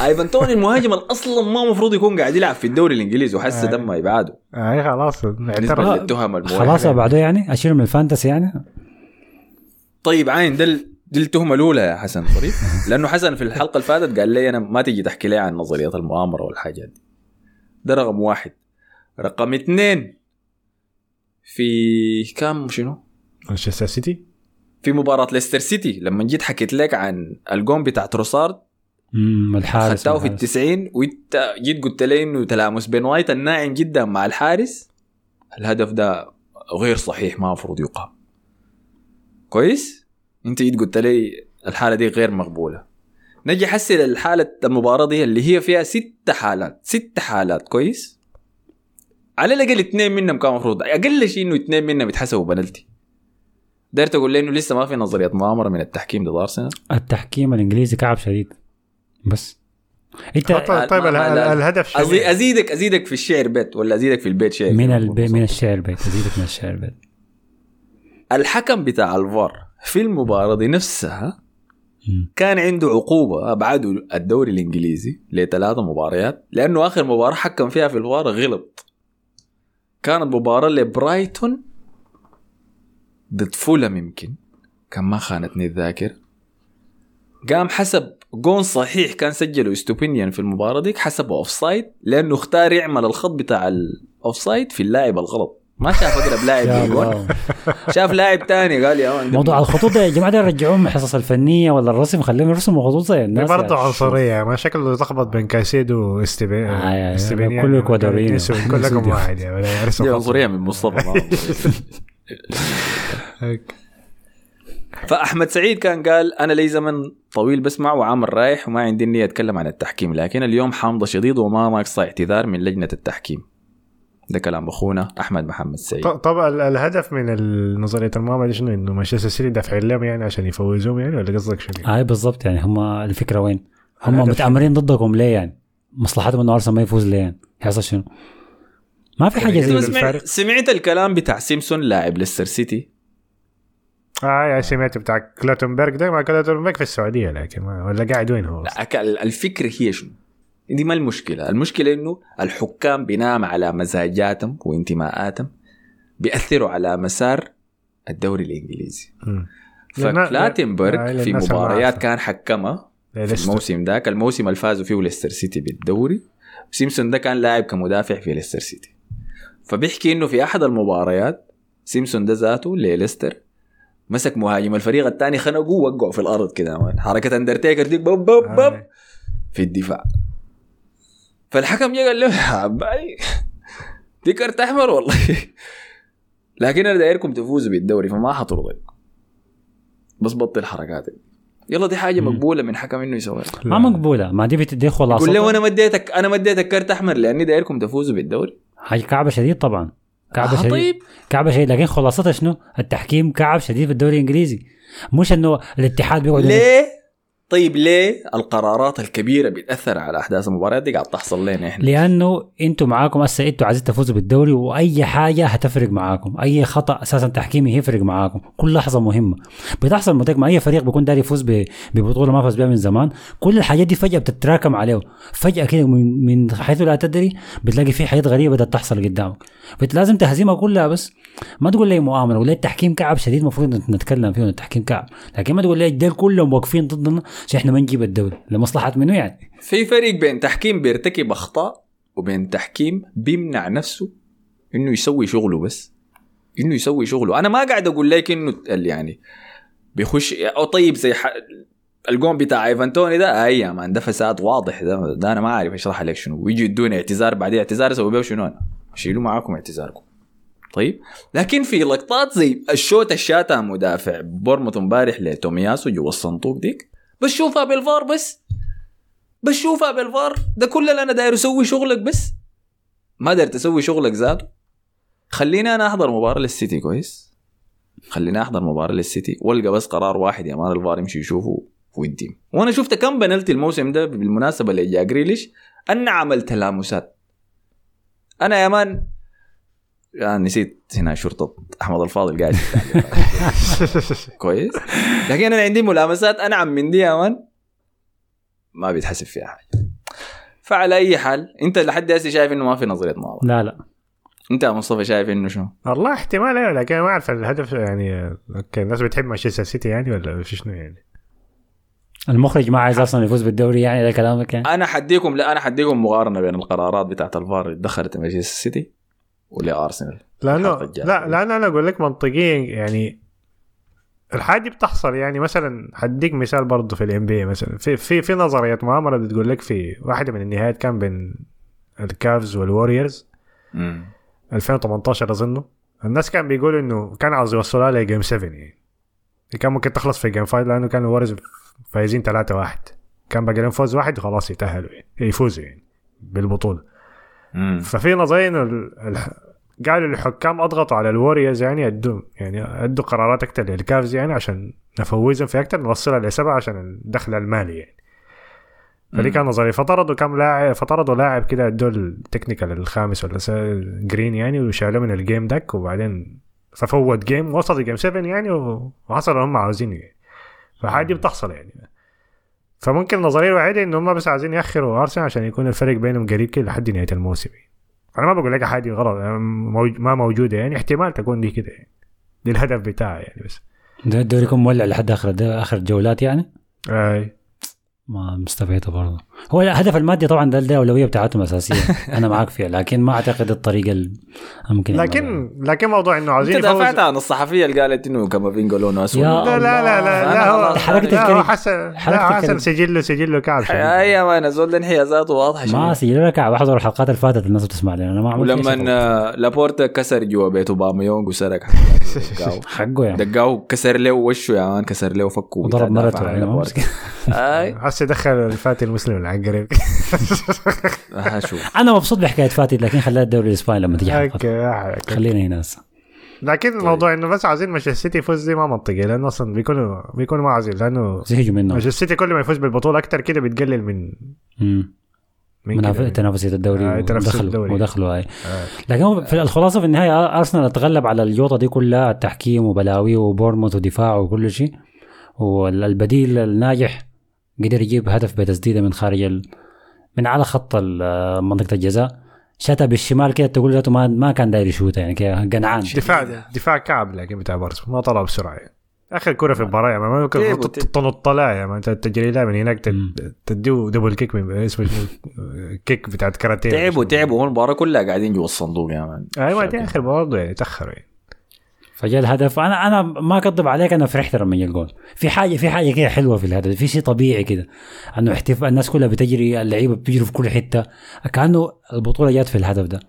*laughs* ايفان توني المهاجم اللي أصلا ما المفروض يكون قاعد يلعب في الدوري الإنجليزي وحس آه. دم يبعده اي خلاص بالنسبة للتهم. خلاص بعده يعني اشيل من ال fantasy يعني طيب عين ده ال- دي التهمه الأولى يا حسن طريف *laughs* لأنه حسن في الحلقة اللي فاتت قال لي أنا ما تجي تحكي لي عن نظريات المؤامرة والحاجات دي. ده رقم واحد. رقم اثنين في كام شنو؟ مانشستر سيتي في مباراة ليستر سيتي لما جيت حكيت لك عن الجون بتاع تروسارد امم الحارس خدتاه في. التسعين وانت جيت قلت لي إنه تلامس بين وايت الناعم جدا مع الحارس. الهدف ده غير صحيح ما المفروض يقام كويس؟ انت جيت قلت لي الحالة دي غير مقبولة. نجي حسي للحالة المباراة دي اللي هي فيها ست حالات ست حالات كويس؟ على الأقل اثنين منهم كان المفروض أقل شيء إنه اثنين منهم يتحسبوا بنالتي. داير تقول لي إنه لسه ما في نظرية مؤامرة من التحكيم ضد أرسنال؟ التحكيم الإنجليزي كعب شديد. بس. إنت طيب, طيب. الهدف شنو؟ ازيدك أزيدك في الشعر بيت ولا أزيدك في البيت شعر؟ من البي من الشعر بيت أزيدك من الشعر بيت. الحكم بتاع الفار في المباراة دي نفسها. كان عنده عقوبة ابعده الدوري الإنجليزي لثلاثة مباريات لأنه آخر مباراة حكم فيها في الفار غلط. كانت مباراة لبرايتون ضد فولم يمكن كان ما خانتني الذاكرة. قام حسب جون صحيح كان سجله استوبينيان في المباراة ديك حسبه offside لأنه اختار يعمل الخط بتاع ال offside في اللاعب الغلط. ما شاف أقرب لاعب شاف لاعب تاني قال يا موضوع الخطوط يا جماعة ده رجعوهم من الحصص الفنية ولا الرسم خليهم يرسموا خطوط زي الناس برضه عنصرية ما شكله لخبط بين كايسيدو واستبين آه،. كله إكوادوريين. اسود، *laughs* كلكم واحد يعني. عنصرية من مصطفى. *laughs* فأحمد سعيد كان قال أنا لي زمن طويل بسمع وعامل رايح وما عندي نيه أتكلم عن التحكيم لكن اليوم حامضة شديد وما ناقصه اعتذار من لجنة التحكيم ده كلام أخونا أحمد محمد سعيد ط- طبعا ال- الهدف من نظرية المؤامره دي شنو إنه مانشستر سيتي دافعين لهم يعني عشان يفوزوهم يعني ولا قصدك شنو؟ هاي بالضبط يعني هم الفكرة وين؟ هم متأمرين ضدكم ليه يعني؟ مصلحتهم إنه أرسنال ما يفوز ليه يعني؟ يحصل شنو؟ ما في حاجة انت ما زي سمعت الفرق. سمعت الكلام بتاع سيمسون لاعب ليستر سيتي آه يا سمعت بتاع كلوتنبرغ ده ما كلوتنبرغ في السعودية لكن ما ولا قاعد وين هو؟ لا الفكرة هي شنو؟ دي ما المشكلة، المشكلة إنه الحكام بناء على مزاجاتهم وانتماءاتهم بيأثروا على مسار الدوري الإنجليزي فكلاتنبرغ في مباريات. كان حكمها في ليستر. الموسم ذاك الموسم اللي فازوا فيه ليستر سيتي بالدوري سيمسون ده كان لاعب كمدافع في ليستر سيتي فبيحكي إنه في أحد المباريات سيمسون ده ذاته لليستر مسك مهاجم الفريق الثاني خنقه ووقعه في الأرض كده. حركة اندرتيكر دي بب بب بب آه. في الدفاع فالحكم جا قال له يا عبالي دي كرت أحمر والله. *laughs* لكن أنا دايركم تفوزوا بالدوري فما حطردك بس بطل حركاتك يلا دي حاجة مقبولة من حكم إنه يسويها. ما مقبولة. ما دي بتدي خلاصة. يقول له أنا مديتك أنا مديتك كرت أحمر لأني دايركم تفوزوا بالدوري. حاجة كعبة شديد طبعا. كعبة آه شديد. طيب. كعبة شديد. لكن خلاصتها شنو؟ التحكيم كعب شديد في الدوري الإنجليزي. مش إنه الاتحاد بيقعد ليه؟ طيب ليه القرارات الكبيرة بتأثر على أحداث المباريات دي قاعد تحصل لنا إحنا؟ لأنه أنتوا معاكم هسه أنتوا عايزين تفوزوا بالدوري وأي حاجة هتفرق معاكم. أي خطأ أساسا تحكيمي هيفرق معاكم. كل لحظة مهمة. بتحصل ما أي فريق بيكون داير يفوز ببطولة ما فاز بها من زمان كل الحاجات دي فجأة بتتراكم عليه. فجأة كده من, حيث لا تدري بتلاقي في حاجات غريبة بدأت تحصل قدامك. لازم تهزمها كلها بس. ما تقول لي مؤامرة ولا التحكيم كعب شديد المفروض نتكلم فيه التحكيم كعب. لكن ما تقول لي ديل كلهم واقفين ضدنا عشان إحنا ما نجيب الدوري لمصلحة منو يعني. في فرق بين تحكيم بيرتكب أخطاء وبين تحكيم بيمنع نفسه إنه يسوي شغله بس. إنه يسوي شغله. أنا ما قاعد أقول لك إنه يعني بيخش أو طيب زي ح... الجون بتاع إيفان توني ده أي مان ده فساد واضح ده, ده أنا ما أعرف اشرح لك شنو. ويجي يدوني اعتذار بعدين اعتذار أسوي بيه شنو أنا؟ شيلوا معاكم اعتذاركم. طيب لكن في لقطات زي الشوت الشاتها مدافع بورموث امبارح لتومياسو جوا الصندوق ديك. بس شوفها بالفار بس. بس شوفها بالفار. ده كل اللي أنا داير أسوي شغلك بس. ما داير تسوي شغلك ذاته. خليني أنا أحضر مباراة للسيتي كويس؟ خليني أحضر مباراة للسيتي. والقى بس قرار واحد يا man الفار يمشي يشوفه وين تيم وأنا شفت كم بنالتي الموسم ده بالمناسبة اللي جريليش أنعم التلامسات. أنا يا man. يعني نسيت هنا شرطه أحمد الفاضل قاعد. *laughs* كويس. لكن أنا عندي ملامسات. انعم من دي يا man. ما بيتحسب فيها حاجة. فعلى أي حال أنت لحد هسه شايف إنه ما في نظرية مؤامره لا لا. أنت يا مصطفى شايف إنه شنو؟ والله احتمال أيوه لكن ما أعرف الهدف يعني okay الناس بتحب مانشستر سيتي يعني ولا شنو يعني؟ المخرج ما عايز أصلا يفوز بالدوري يعني ده كلامك يعني؟ أنا حديكم لا أنا حديكم مقارنة بين القرارات بتاعت الفار اللي دخلت مانشستر سيتي ولأرسنال. لأنه. لا لأنه أنا أقول لك منطقيا يعني الحاجة دي بتحصل. يعني مثلا حديك مثال برضه في ال NBA مثلا. في في في نظريه مؤامرة بتقول لك في واحدة من النهايات كان بين الكافز والوريورز. 2018 اظنه الناس كان بيقولوا إنه كان عاوز يوصلها ل game 7 يعني. كان ممكن تخلص في game 5 لأنه كانوا الوريورز فايزين 3 1 كان باقي لهم فوز واحد وخلاص يتأهلوا يعني. يفوزوا يعني بالبطولة. مم. ففي نظريه انه ال- قالوا الحكام أضغطوا على الوريورز يعني ادوا يعني ادوا قرارات أكثر للكافز يعني عشان نفوزهم في أكثر نوصلها لسبعه عشان الدخل المالي يعني. فدي كان نظريه فطردوا كم لاعب فطردوا لاعب كده ادوا ال technical الخامس ولا جرين يعني وشالوه من ال game دك وبعدين ففوت جيم وصل جيم 7 يعني وحصل اللي هم عاوزينه يعني. فحاجه دي بتحصل يعني. فممكن النظريه الوحيده ان هم بس عايزين يأخروا أرسنال عشان يكون الفرق بينهم قريب كده لحد نهاية الموسم. يعني. أنا ما بقول لك حاجة غلط. ما موجودة يعني. احتمال تكون دي كده يعني. دي الهدف بتاعها يعني بس. ده الدوري يكون مولع لحد آخر ده آخر جولات يعني؟ أي. ما مستبعده برضه. هو الهدف المادي طبعا ده الاولويه بتاعتهم اساسيه *laughs* أنا معاك فيها لكن ما أعتقد الطريقة ممكن. لكن لكن موضوع إنه عاوزين أنت دافعت عن الصحفية اللي قالت إنه كافافينجا لونه أسود. لا لا لا لا, لا هو لا هو الكريم. حسن حركة لا حسن. سجله سجله كعب. أي ما أنا زول واضحة ما شديد. سجل لك بحضر الحلقات اللي فاتت الناس بتسمع لي أنا ما عملت ولما آه، لابورتا كسر جوا بيت اوباميونج وسرق *laughs* حقه يعني دقاو كسر له وشه يا مان كسر له فكه وضرب مرته. هسه دخل الفاتي المسلم شوف *laughs* أنا مبسوط بحكاية فاتي لكن خليها الدوري الإسباني لما تجي okay. خلينا هنا هسه لكن الموضوع إنه بس عايزين مانشستر سيتي يفوز دي ما منطقي لأنه أصلا بيكونوا بيكونوا ما عايزين لأنه زهجوا منه مانشستر سيتي كل ما يفوز بالبطولة أكثر كده بتقلل من مم. من. تنافسية الدوري آه، تنافسية ودخلوا الدوري. ودخلوا هاي لكن هو في الخلاصة في النهاية أرسنال تغلب على اليوطة دي كلها التحكيم وبلاوي وبورموث ودفاع وكل شيء والبديل الناجح قدر يجيب هدف بتسديده من خارج ال... من على خط منطقة الجزاء. شتى بالشمال كده تقول ذاته ما ما كان داير يشوتها يعني كده قنعان. دفاع دفاع كعب لكن بتاع بارسا ما طلع بسرعة يعني. آخر كرة في المباراة يعني ما ممكن تنط يعني. ما أنت تجري لها من هناك. تديه double kick من اسمه؟ kick بتاعت كاراتيه. تعبوا تعبوا. هو المباراة كلها قاعدين جوا الصندوق يا man أيوه دي آخر برضه يعني تأخروا يعني. فجاء الهدف. أنا أنا ما أكذب عليك أنا فرحت لما جا الجول. في حاجة في حاجة كده حلوة في الهدف في شيء طبيعي كده. أنه احتفال الناس كلها بتجري اللعيبة بتجري في كل حتة. كأنه البطولة جات في الهدف ده.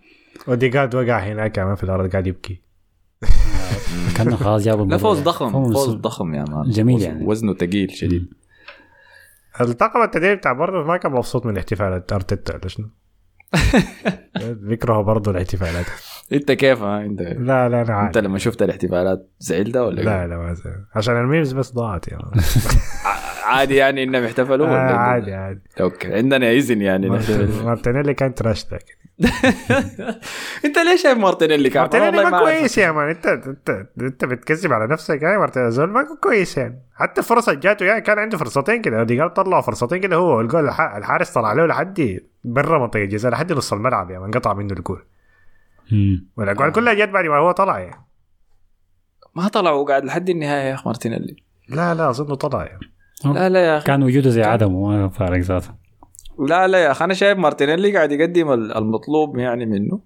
وديجارد وقع هناك كمان في الأرض قاعد يبكي. *laughs* كأنه خلاص جابوا لا. فوز ضخم فوز فوز ضخم يا مان. جميل يعني. وزنه ثقيل شديد. الطاقم التدريب بتاع برضه ما كان مبسوط من احتفالات أرتيتا ولا شنو؟ بيكرهوا *laughs* برضه الاحتفالات انت كيف ها انت لا لا أنا انت عادي لما شفت الاحتفالات زعلت ولا لا؟ لا ما زال. عشان ال memes بس ضاعت. *laughs* ع- عادي يعني انهم احتفلوا آه، ولا عادي عادي okay عندنا اذن يعني. *laughs* مارتينيلي كان trash *laughs* انت ليش شايف مارتينيلي كان مارتينيلي ما. كويس يا man انت انت انت بتكذب على نفسك يعني مارتينيلي زول ما كويس يعني حتى الفرصه اللي جاته يعني كان عنده فرصتين كده ديجال طلعوا فرصتين كده هو والجول الح- الحارس طلع له لحد برا منطقة الجزاء لحد نص الملعب يعني انقطع منه الجول والاجوال كلها جت بعد ما هو طلع يعني. ما طلع وقاعد لحد النهاية يا اخ مارتينيلي. لا لا اظنه طلع يعني. لا لا يا أخي. كان وجوده زي عدمه ما فارق ذاته. لا لا يا أخي أنا شايف مارتينيلي قاعد يقدم ال- المطلوب يعني منه.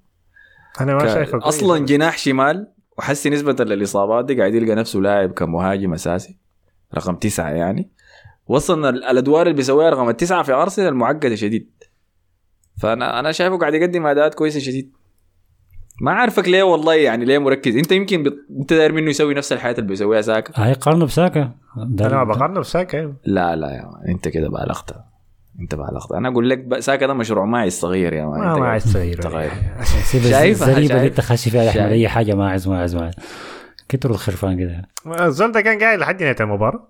أنا ما شايفه كويس. أصلا جناح شمال وحسي نسبة للإصابات دي قاعد يلقى نفسه لاعب كمهاجم أساسي رقم تسعة يعني. وصلنا ال- الأدوار اللي بيسويها رقم التسعة في أرسنال معقدة شديد. فانا أنا شايفه قاعد يقدم أداءات كويسة شديد. ما عارفك ليه والله يعني ليه مركز. أنت يمكن بت... أنت داير منه يسوي نفس الحياة اللي بيسويها ساكا. هاي قارنه بساكا. أنا ما بقارنه بساكا أيوه. لا لا يا مان أنت كده بالغت أنت بالغت أنا أقول لك ساكا ده مشروع معي الصغير يا مان ما أنت *laughs* ما تغير. سيب شايفها، الزريبه شايف. اللي انت خاشي فيها احمد شايف. أي حاجة ماعز ماعز ماعز كتروا الخرفان كده. الزول ده كان قاعد لحد نهايه المباراة.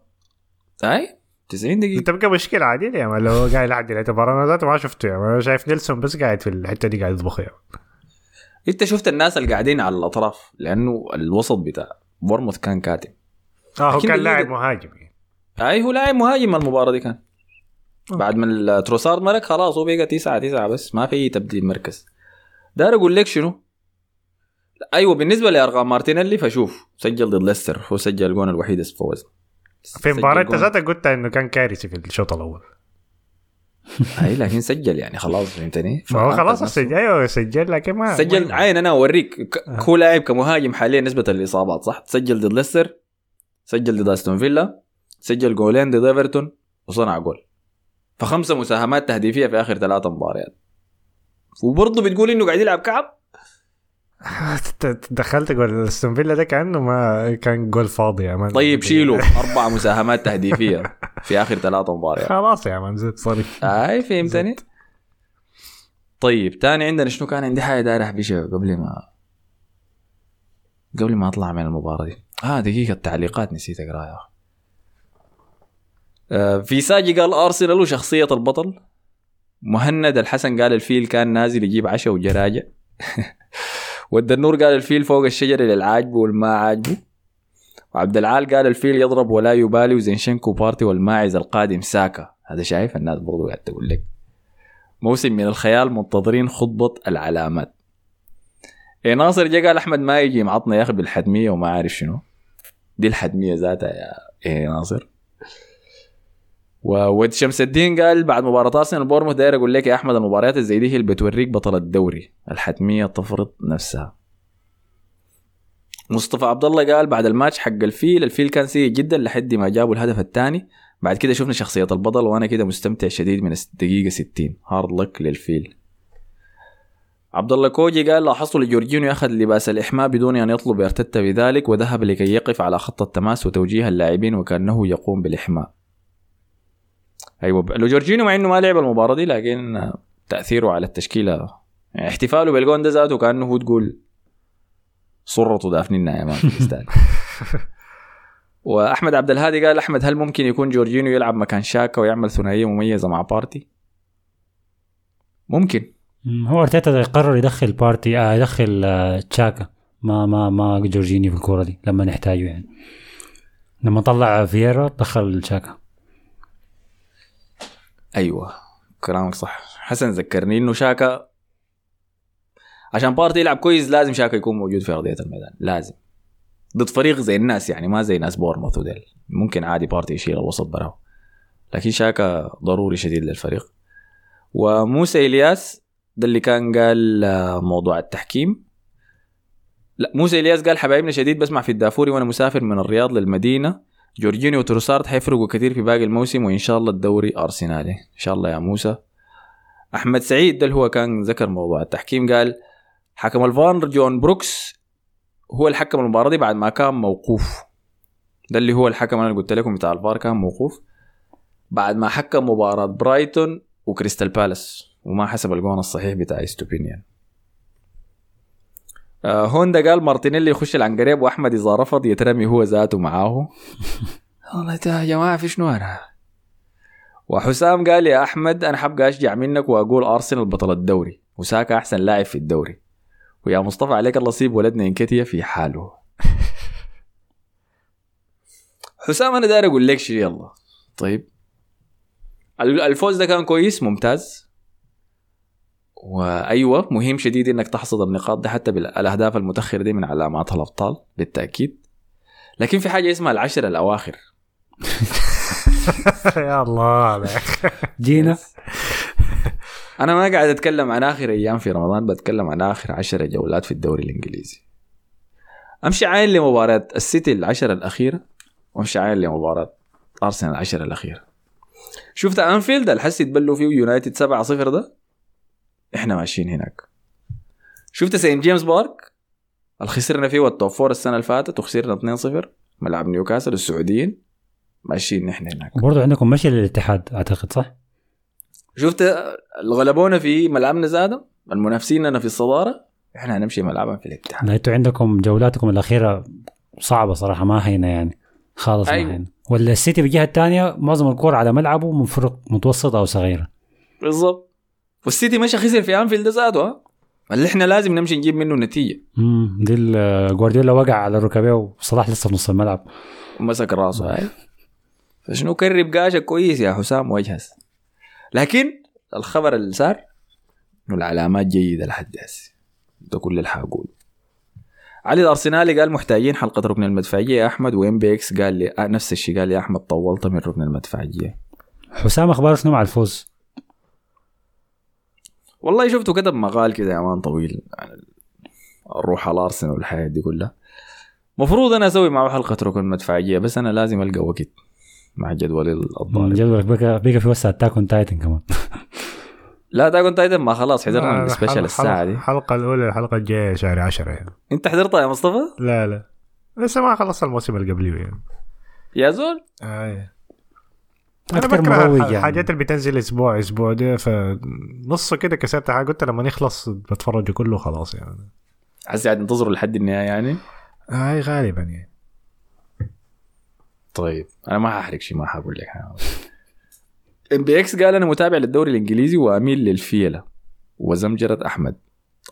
أي؟ 90 دقيقة. تبقى مشكلة عادي يا man لو قاعد لحد نهايه المباراة أنا ذاته ما شفته يا man أنا شايف نيلسون بس قاعد في الحتة دي قاعد يطبخ يا. انت شفت الناس اللي قاعدين على الأطراف لأنه الوسط بتاع بورموث كان كاتم آه هو كان لاعب مهاجم يعني. أي هو لاعب مهاجم المباراة دي كان. بعد ما التروسارد مرق خلاص هو بقى تسعة تسعة بس ما في تبديل مركز. داير أقول لك شنو؟ أيوه بالنسبة لأرقام مارتينيلي فشوف سجل ضد ليستر هو سجل الجون الوحيد فوز في مباراة انت. ذاتك قلت إنه كان كارثي في الشوط الأول. اي لكن سجل يعني خلاص فهمتني؟ *laughs* ما هو خلاص. سجل أيوه سجل لكن ما سجل عين أنا أوريك. ك- هو لاعب كمهاجم حاليا نسبة للإصابات صح؟ سجل ضد ليستر سجل ضد أستون فيلا سجل جولين ضد إيفرتون وصنع جول. فخمسة مساهمات تهديفية في آخر ثلاثة مباريات. وبرضه بتقول إنه قاعد يلعب كعب؟ *laughs* دخلت جول استون فيلا ده كأنه ما كان جول فاضي يا مان. طيب شيلوا. أربع مساهمات تهديفية في آخر ثلاثة مباريات. خلاص يا مان زيت صري أي فهمتني؟ طيب تاني عندنا شنو؟ كان عندي حاجة داير احبشها قبل ما قبل ما أطلع من المباراة دي. آه دقيقة التعليقات نسيت أقرأها. آه في ساجي قال أرسنال وشخصية البطل. مهند الحسن قال الفيل كان نازل يجيب عشاء *laughs* والدنور قال الفيل فوق الشجر للعاجبه والما عاجبه. وعبد العال قال الفيل يضرب ولا يبالي وزينشنكو بارتي والماعز القادم ساكا. هذا شايف الناس برضو قاعد تقول لك. موسم من الخيال منتظرين خطبة العلامات. إيه ناصر جا قال أحمد ما يجي معطنا يا أخي بالحتمية وما عارف شنو. دي الحتمية ذاتها يا إيه ناصر. وود شمس الدين قال بعد مباراة أرسنال بورموث داير أقول لك يا أحمد المباريات الزي دي هي اللي بتوريك بطل الدوري. الحتمية تفرض نفسها. مصطفى عبد الله قال بعد الماتش حق الفيل الفيل كان سيء جدا لحد ما جابوا الهدف الثاني. بعد كده شفنا شخصية البطل وأنا كده مستمتع شديد من الدقيقة 60 hard luck للفيل. عبد الله كوجي قال لاحظت لجورجينيو أخذ لباس الإحماء بدون أن يطلب إرتيتا بذلك وذهب لكي يقف على خط التماس وتوجيه اللاعبين وكأنه يقوم بالإحماء. أيوه لو جورجينيو مع إنه ما لعب المباراة دي لكن تأثيره على التشكيلة. يعني احتفاله بالجون ده ذاته كأنه هو تقول صرته دافنينا يا man في *laughs* وأحمد عبد الهادي قال أحمد هل ممكن يكون جورجينيو يلعب مكان شاكا ويعمل ثنائية مميزة مع بارتي؟ ممكن. مم، هو أرتيتا يقرر يدخل بارتي آه يدخل آه تشاكا ما ما ما جورجينيو في الكورة دي لما نحتاجه يعني. لما طلع فييرا دخل تشاكا أيوه كلامك صح. حسن ذكرني إنه شاكا عشان بارتي يلعب كويس لازم شاكا يكون موجود في أرضية الميدان لازم. ضد فريق زي الناس يعني ما زي ناس بورموث وديل. ممكن عادي بارتي يشيل الوسط براه لكن شاكا ضروري شديد للفريق. وموسى إلياس ده اللي كان قال آه، موضوع التحكيم. لا موسى إلياس قال حبايبنا شديد بسمع في الدافوري وأنا مسافر من الرياض للمدينة. جورجينيو وتروسارد حيفرقوا كثير في باقي الموسم وإن شاء الله الدوري ارسنالي إن شاء الله يا موسى. أحمد سعيد ده اللي هو كان ذكر موضوع التحكيم قال حكم الفار جون بروكس هو الحكم المباراة دي بعد ما كان موقوف. ده اللي هو الحكم أنا قلت لكم بتاع الفار كان موقوف. بعد ما حكم مباراة برايتون وكريستال بالاس وما حسب الجون الصحيح بتاع استوبينيان هوندا قال مارتينيلي يخش العنقريب وأحمد إذا رفض يترمي هو ذاته معاه. *laughs* والله يا جماعة في شنو أنا؟ وحسام قال يا أحمد أنا حبقى أشجع منك وأقول أرسنال بطل الدوري وساكا أحسن لاعب في الدوري. ويا مصطفى عليك الله سيب ولدنا انكتيا في حاله. *laughs* حسام أنا داير أقول لك شيء يلا. طيب. ال- الفوز ده كان كويس ممتاز. وأيوة مهم شديد إنك تحصد النقاط دي حتى بالاهداف المتأخرة دي من علامات الأبطال بالتأكيد. لكن في حاجة اسمها العشر الأواخر. *laughs* يا الله عليك. جينا. *laughs* أنا ما قاعد أتكلم عن آخر أيام في رمضان بتكلم عن آخر عشر جولات في الدوري الإنجليزي. أمشي عاين لمباراة السيتي العشرة الأخيرة وأمشي عاين لمباراة أرسنال العشرة الأخيرة. شفت أنفيلد؟ الحس يتبلوا فيه يونايتد 7 0 ده؟ إحنا ماشيين هناك. شفت سينت جيمس بارك؟ اللي خسرنا فيه وال top four السنة اللي فاتت وخسرنا 2 0 ملعب نيوكاسل السعوديين ماشيين نحن هناك. وبرضه عندكم مشي للاتحاد أعتقد صح؟ شفت اللي غلبونا في ملعبنا زادة المنافسين في الصدارة؟ إحنا هنمشي ملعبا في الاتحاد. لا أنتوا عندكم جولاتكم الأخيرة صعبة صراحة ما هينة يعني. خالص أيوة. ما هينة. ولا السيتي بالجهة الثانية معظم الكور على ملعبه من فرق متوسطة أو صغيرة. بالضبط. والسيتي مشى خسر في أنفيلد ذاته ها؟ اللي إحنا لازم نمشي نجيب منه نتيجة. امم دي ال- جوارديولا وقع على ركبيه وصلاح لسه في نص الملعب. ومسك راسه. هاي فشنو كرب قاشة كويس يا حسام وجهز. لكن الخبر اللي صار إنه العلامات جيدة لحد هسه ده كل اللي حقول علي الأرسنالي قال محتاجين حلقة ركن المدفعية. يا أحمد و MBX قال لي آه نفس الشيء قال لي أحمد طولت من ركن المدفعية. حسام اخباره شنو مع الفوز؟ والله شفته كتب مقال كده يا man طويل عن الروح على أرسنال والحياة دي كلها. مفروض أنا أسوي معه حلقة ركن مدفعية بس أنا لازم ألقى وقت مع جدولي الضارب. جدولك بقى بقى في وسع Attack on Titan كمان. *laughs* لا Attack on Titan ما خلاص حضرنا ال special الساعة دي. الحلقة الأولى الحلقة الجاية شهر 10 يعني. أنت حضرتها يا مصطفى؟ لا لا. لسه ما خلصت الموسم اللي قبليه يعني. يا زول؟ آه. أنا بكره يعني. الحاجات اللي بتنزل أسبوع أسبوع ده فنصه كده كسرتها قلت لما نخلص بتفرج كله خلاص يعني. عايز قاعد ننتظروا لحد النهاية يعني؟ هاي غالبا يعني. طيب أنا ما هحرق شيء ما هقول لك. MBX قال أنا متابع للدوري الإنجليزي وأميل للفيلة وزمجره أحمد.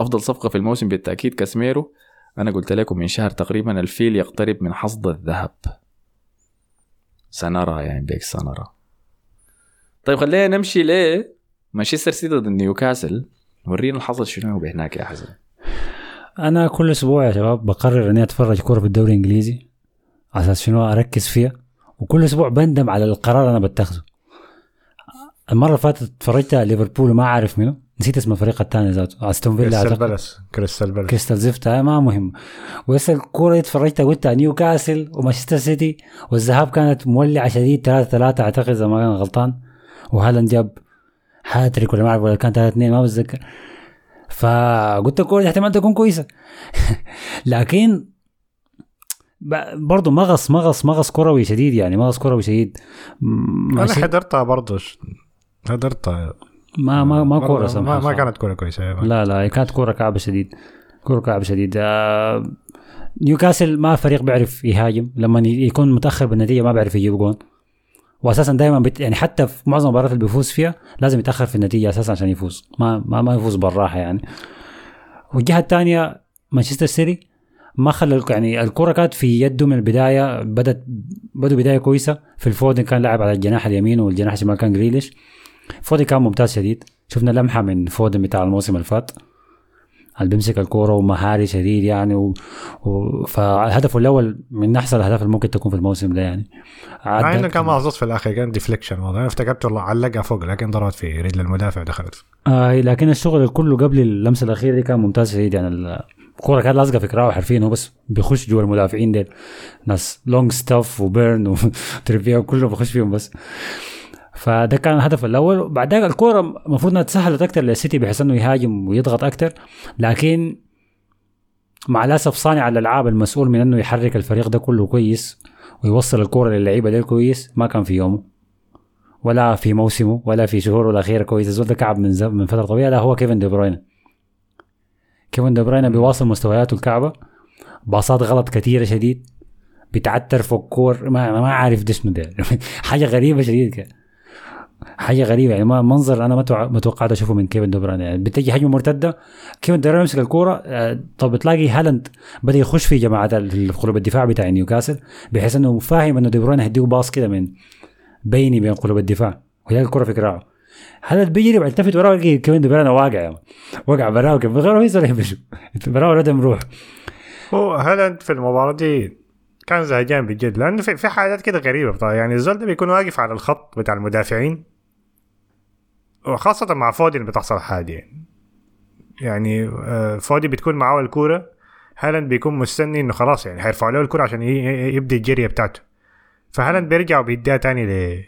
أفضل صفقة في الموسم بالتأكيد كاسميرو أنا قلت لكم من شهر تقريبا الفيل يقترب من حصد الذهب. سنرى يعني بيك سنرى. طيب خلينا نمشي ل مانشستر سيتي ضد نيوكاسل. ورينا الحصل شنو هو هناك يا حسن. أنا كل أسبوع يا شباب بقرر إني أتفرج كوره في الدوري الإنجليزي على أساس شنو؟ أركز فيها. وكل أسبوع بندم على القرار اللي أنا بتخذه. المرة اللي فاتت اتفرجت على ليفربول وما عارف منه نسيت اسم الفريق الثاني ذاته أستون فيلا كريستال. بالاس كريستال بالاس. كريستال زفت هاي ما مهم. وهسه الكوره دي اتفرجت قلت على نيوكاسل ومانشستر سيتي والذهاب كانت مولعة شديد 3 3 أعتقد إذا ما كان غلطان. وهالاند جاب هاتريك ولا ما أعرف ولا كان 3 2 ما بتذكر. فقلت الكوره دي احتمال تكون كويسة. *laughs* لكن برضه مغص مغص مغص كروي شديد يعني مغص كروي شديد. أنا حضرتها برضه حضرتها. ما ما ما كورة ما, ما كانت كورة كويسة لا لا هي كانت كورة كعبة شديد. كورة كعبة شديد. آه، نيوكاسل ما فريق بيعرف يهاجم. لما يكون متأخر بالنتيجة ما بيعرف يجيب جون. واساسا دائما بت... يعني حتى في معظم المباريات اللي بيفوز فيها لازم يتأخر في النتيجة أساسا عشان يفوز. ما ما, ما يفوز بالراحة يعني. والجهة الثانية مانشستر سيتي ما خلى يعني الكرة كانت في يده من البداية بدت بدوا بداية كويسة. في الفودن كان لاعب على الجناح اليمين والجناح الشمال كان جريليش. فودن كان ممتاز شديد. شفنا لمحة من فودن بتاع الموسم اللي فات. اللي بيمسك الكورة ومهاري شديد يعني و... و... فهدفه الأول من أحسن الأهداف اللي ممكن تكون في الموسم ده يعني. مع إنه كان محظوظ في الآخر كان deflection والله. أنا افتكرت والله علقها فوق لكن ضربت في رجل المدافع ودخلت آه لكن الشغل كله قبل اللمسة الأخيرة دي كان ممتاز شديد يعني. ال- الكورة كانت لازقة في كراعه حرفيا هو بس بيخش جوا المدافعين ديل. ناس لونج ستاف وبيرن وتريفيا كله بيخش فيهم بس. فده كان الهدف الأول. وبعد ذاك الكورة المفروض إنها تسهلت أكثر للسيتي بحيث إنه يهاجم ويضغط أكثر لكن مع الأسف صانع الألعاب المسؤول من إنه يحرك الفريق ده كله كويس ويوصل الكورة للعيبة دي كويس. ما كان في يومه ولا في موسمه ولا في شهوره الأخيرة كويس. الزول ده كعب من من فترة طويلة. لا هو كيفن دي بروين كيفن دي بروين بيواصل مستوياته الكعبة. باصات غلط كثيره شديد. بيتعتر فوق كور. ما ما عارف ده شنو ده. *laughs* حاجة غريبة شديد كده. حاجة غريبة يعني ما منظر أنا ما ما توقعت أشوفه من كيفن دي بروين يعني بتجي هجمه مرتدة كيفن دي بروين يمسك الكورة آه، طب بتلاقي هالاند بدأ يخش في جماعة قلوب الدفاع بتاع نيوكاسل بحيث إنه فاهم إنه دي بروين هيديه باص كده من بيني بين قلوب الدفاع ويلاقي الكوره في كراعه هالاند بيجري بيلتفت وراه يلاقي كيفن دي بروين واقع يعني. وقع براه كيف غيره يسرح يمشي *laughs* براه ردم روح هو هالاند في المباراة دي كان زهجان بجد لأنه في, في حاجات كده بطبعا. يعني الزول ده بيكون واقف على الخط بتاع المدافعين وخاصة مع فودين اللي بتحصل حاجة يعني يعني فودين بتكون معاه الكورة هالاند بيكون مستني إنه خلاص يعني هيرفعوا له الكورة عشان ي- ي- يبدا الجرية بتاعته فهالاند بيرجع وبيديها تاني ل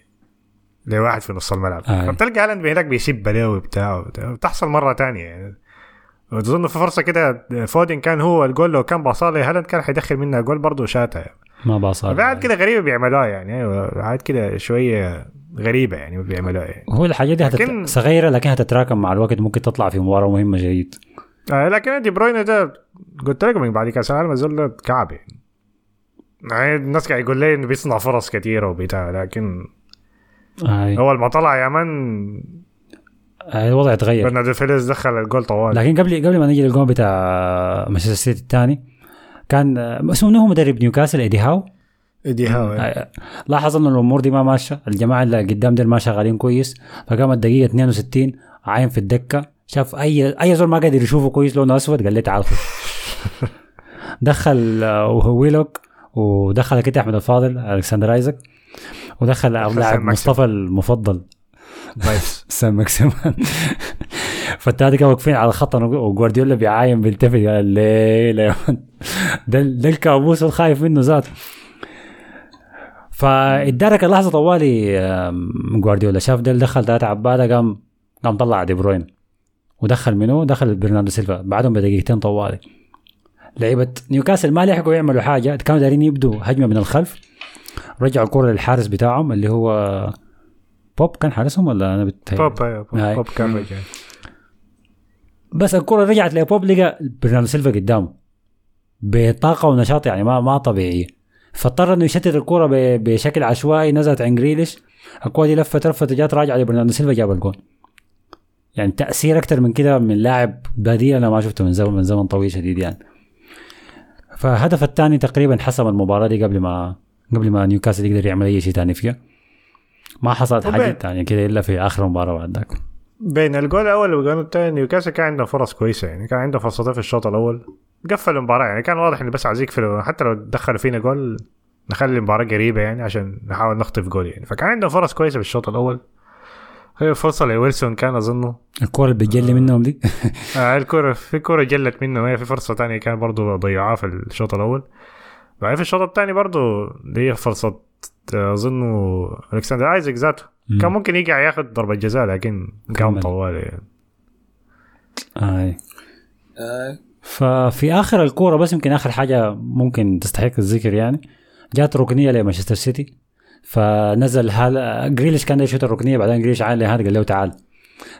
لواحد في نص الملعب آه. فبتلقى هالاند هناك بيسب له وبتاع وبتاع. بتحصل مرة تانية يعني وتظن في فرصة كده فودين كان هو الجول لو كان باصالي هالاند كان حيدخل منها جول برضه شاتها يعني. ما في حاجات كده غريبة بيعملوها يعني أيوه حاجات كده شوية غريبة يعني بيعملوها يعني هو الحاجات دي هتت... لكن- صغيرة لكن هتتراكم مع الوقت ممكن تطلع في مباراة مهمة جديد آه لكن دي بروين ده قلت لكم من بعد كأس العالم ده كعب يعني. يعني الناس قاعد يقول لي إنه بيصنع فرص كثيرة وبتاع لكن آه. اول ما طلع يا مان آه. الوضع اتغير. برناردو سيلفا دخل الجول طوال. لكن قبل قبل ما نجي للجون بتاع مانشستر سيتي الثاني كان اسمه منو هو مدرب نيوكاسل إيدي هاو. إيدي هاو لاحظ إنه الأمور دي ما ماشية الجماعة اللي قدام دول ما شغالين كويس فقام الدقيقة 62 عاين في الدكة شاف أي أي زول ما قادر يشوفه كويس لونه أسود قال لي تعال خش. *laughs* دخل آه، ويلوك ودخل كده أحمد الفاضل ألكسندر ايزك ودخل لاعب. مصطفى المفضل. *laughs* سان ماكسيمان. فالتالي كانوا واقفين على الخط وجوارديولا بيعاين بيلتفت قال ليه ليه؟ *laughs* ده ده الكابوس الخايف منه ذاته. فادارك اللحظه طوالي جوارديولا شاف ده دخل ثلاثة عباده قام قام طلع دي بروين. ودخل منو؟ دخل برناردو سيلفا. بعدهم بدقيقتين طوالي. لعيبة نيوكاسل ما لحقوا يعملوا حاجة. كانوا دايرين يبدوا هجمة من الخلف. رجعوا الكره للحارس بتاعهم اللي هو بوب. كان حارسهم ولا أنا بتهيألي؟ بوب أيوة، بوب. بوب كان رجع. بس الكرة رجعت لبوب لقى برناردو سيلفا قدامه. بطاقة ونشاط يعني ما ما طبيعية فاضطر إنه يشتت الكرة ب- بشكل عشوائي نزلت عن جريليش الكرة دي لفت لفت جات راجعة لبرناردو سيلفا جاب الجول يعني تأثير أكثر من كده من لاعب بديل أنا ما شفته من زمن من زمن طويل شديد يعني. فالهدف الثاني تقريبا حسم المباراة دي قبل ما قبل ما نيوكاسل يقدر يعمل أي شيء ثاني فيها. ما حصلت حاجة وبين- ثانية كده إلا في آخر مباراة بعد ذاك. بين الجول الأول والجول الثاني نيوكاسل كان عنده فرص كويسة يعني كان عنده فرصتين في الشوط الأول. قفل المباراة يعني كان واضح انه بس عايز يقفل حتى لو دخلوا فينا جول نخلي المباراة قريبة يعني عشان نحاول نخطف جول يعني. فكان عنده فرص كويسة في الشوط الأول. هي فرصة لويلسون كان أظنه. الكرة اللي بتجلي منهم دي. *laughs* آه الكرة في كرة جلت منه. هي في فرصة تانية كان برضو ضيعوها في الشوط الأول. بعدين في الشوط الثاني برضو دي هي فرصة آه، أظنه ألكسندر آيزك ذاته. كان ممكن يقع ياخد ضربة جزاء لكن كمل. طوال يعني. آه. ففي آخر الكورة بس يمكن آخر حاجة ممكن تستحق الذكر يعني جات ركنية لمانشستر سيتي. فنزل هال جريليش كان يشوت الركنية بعدين جريليش عاد لهالاند قال له تعال.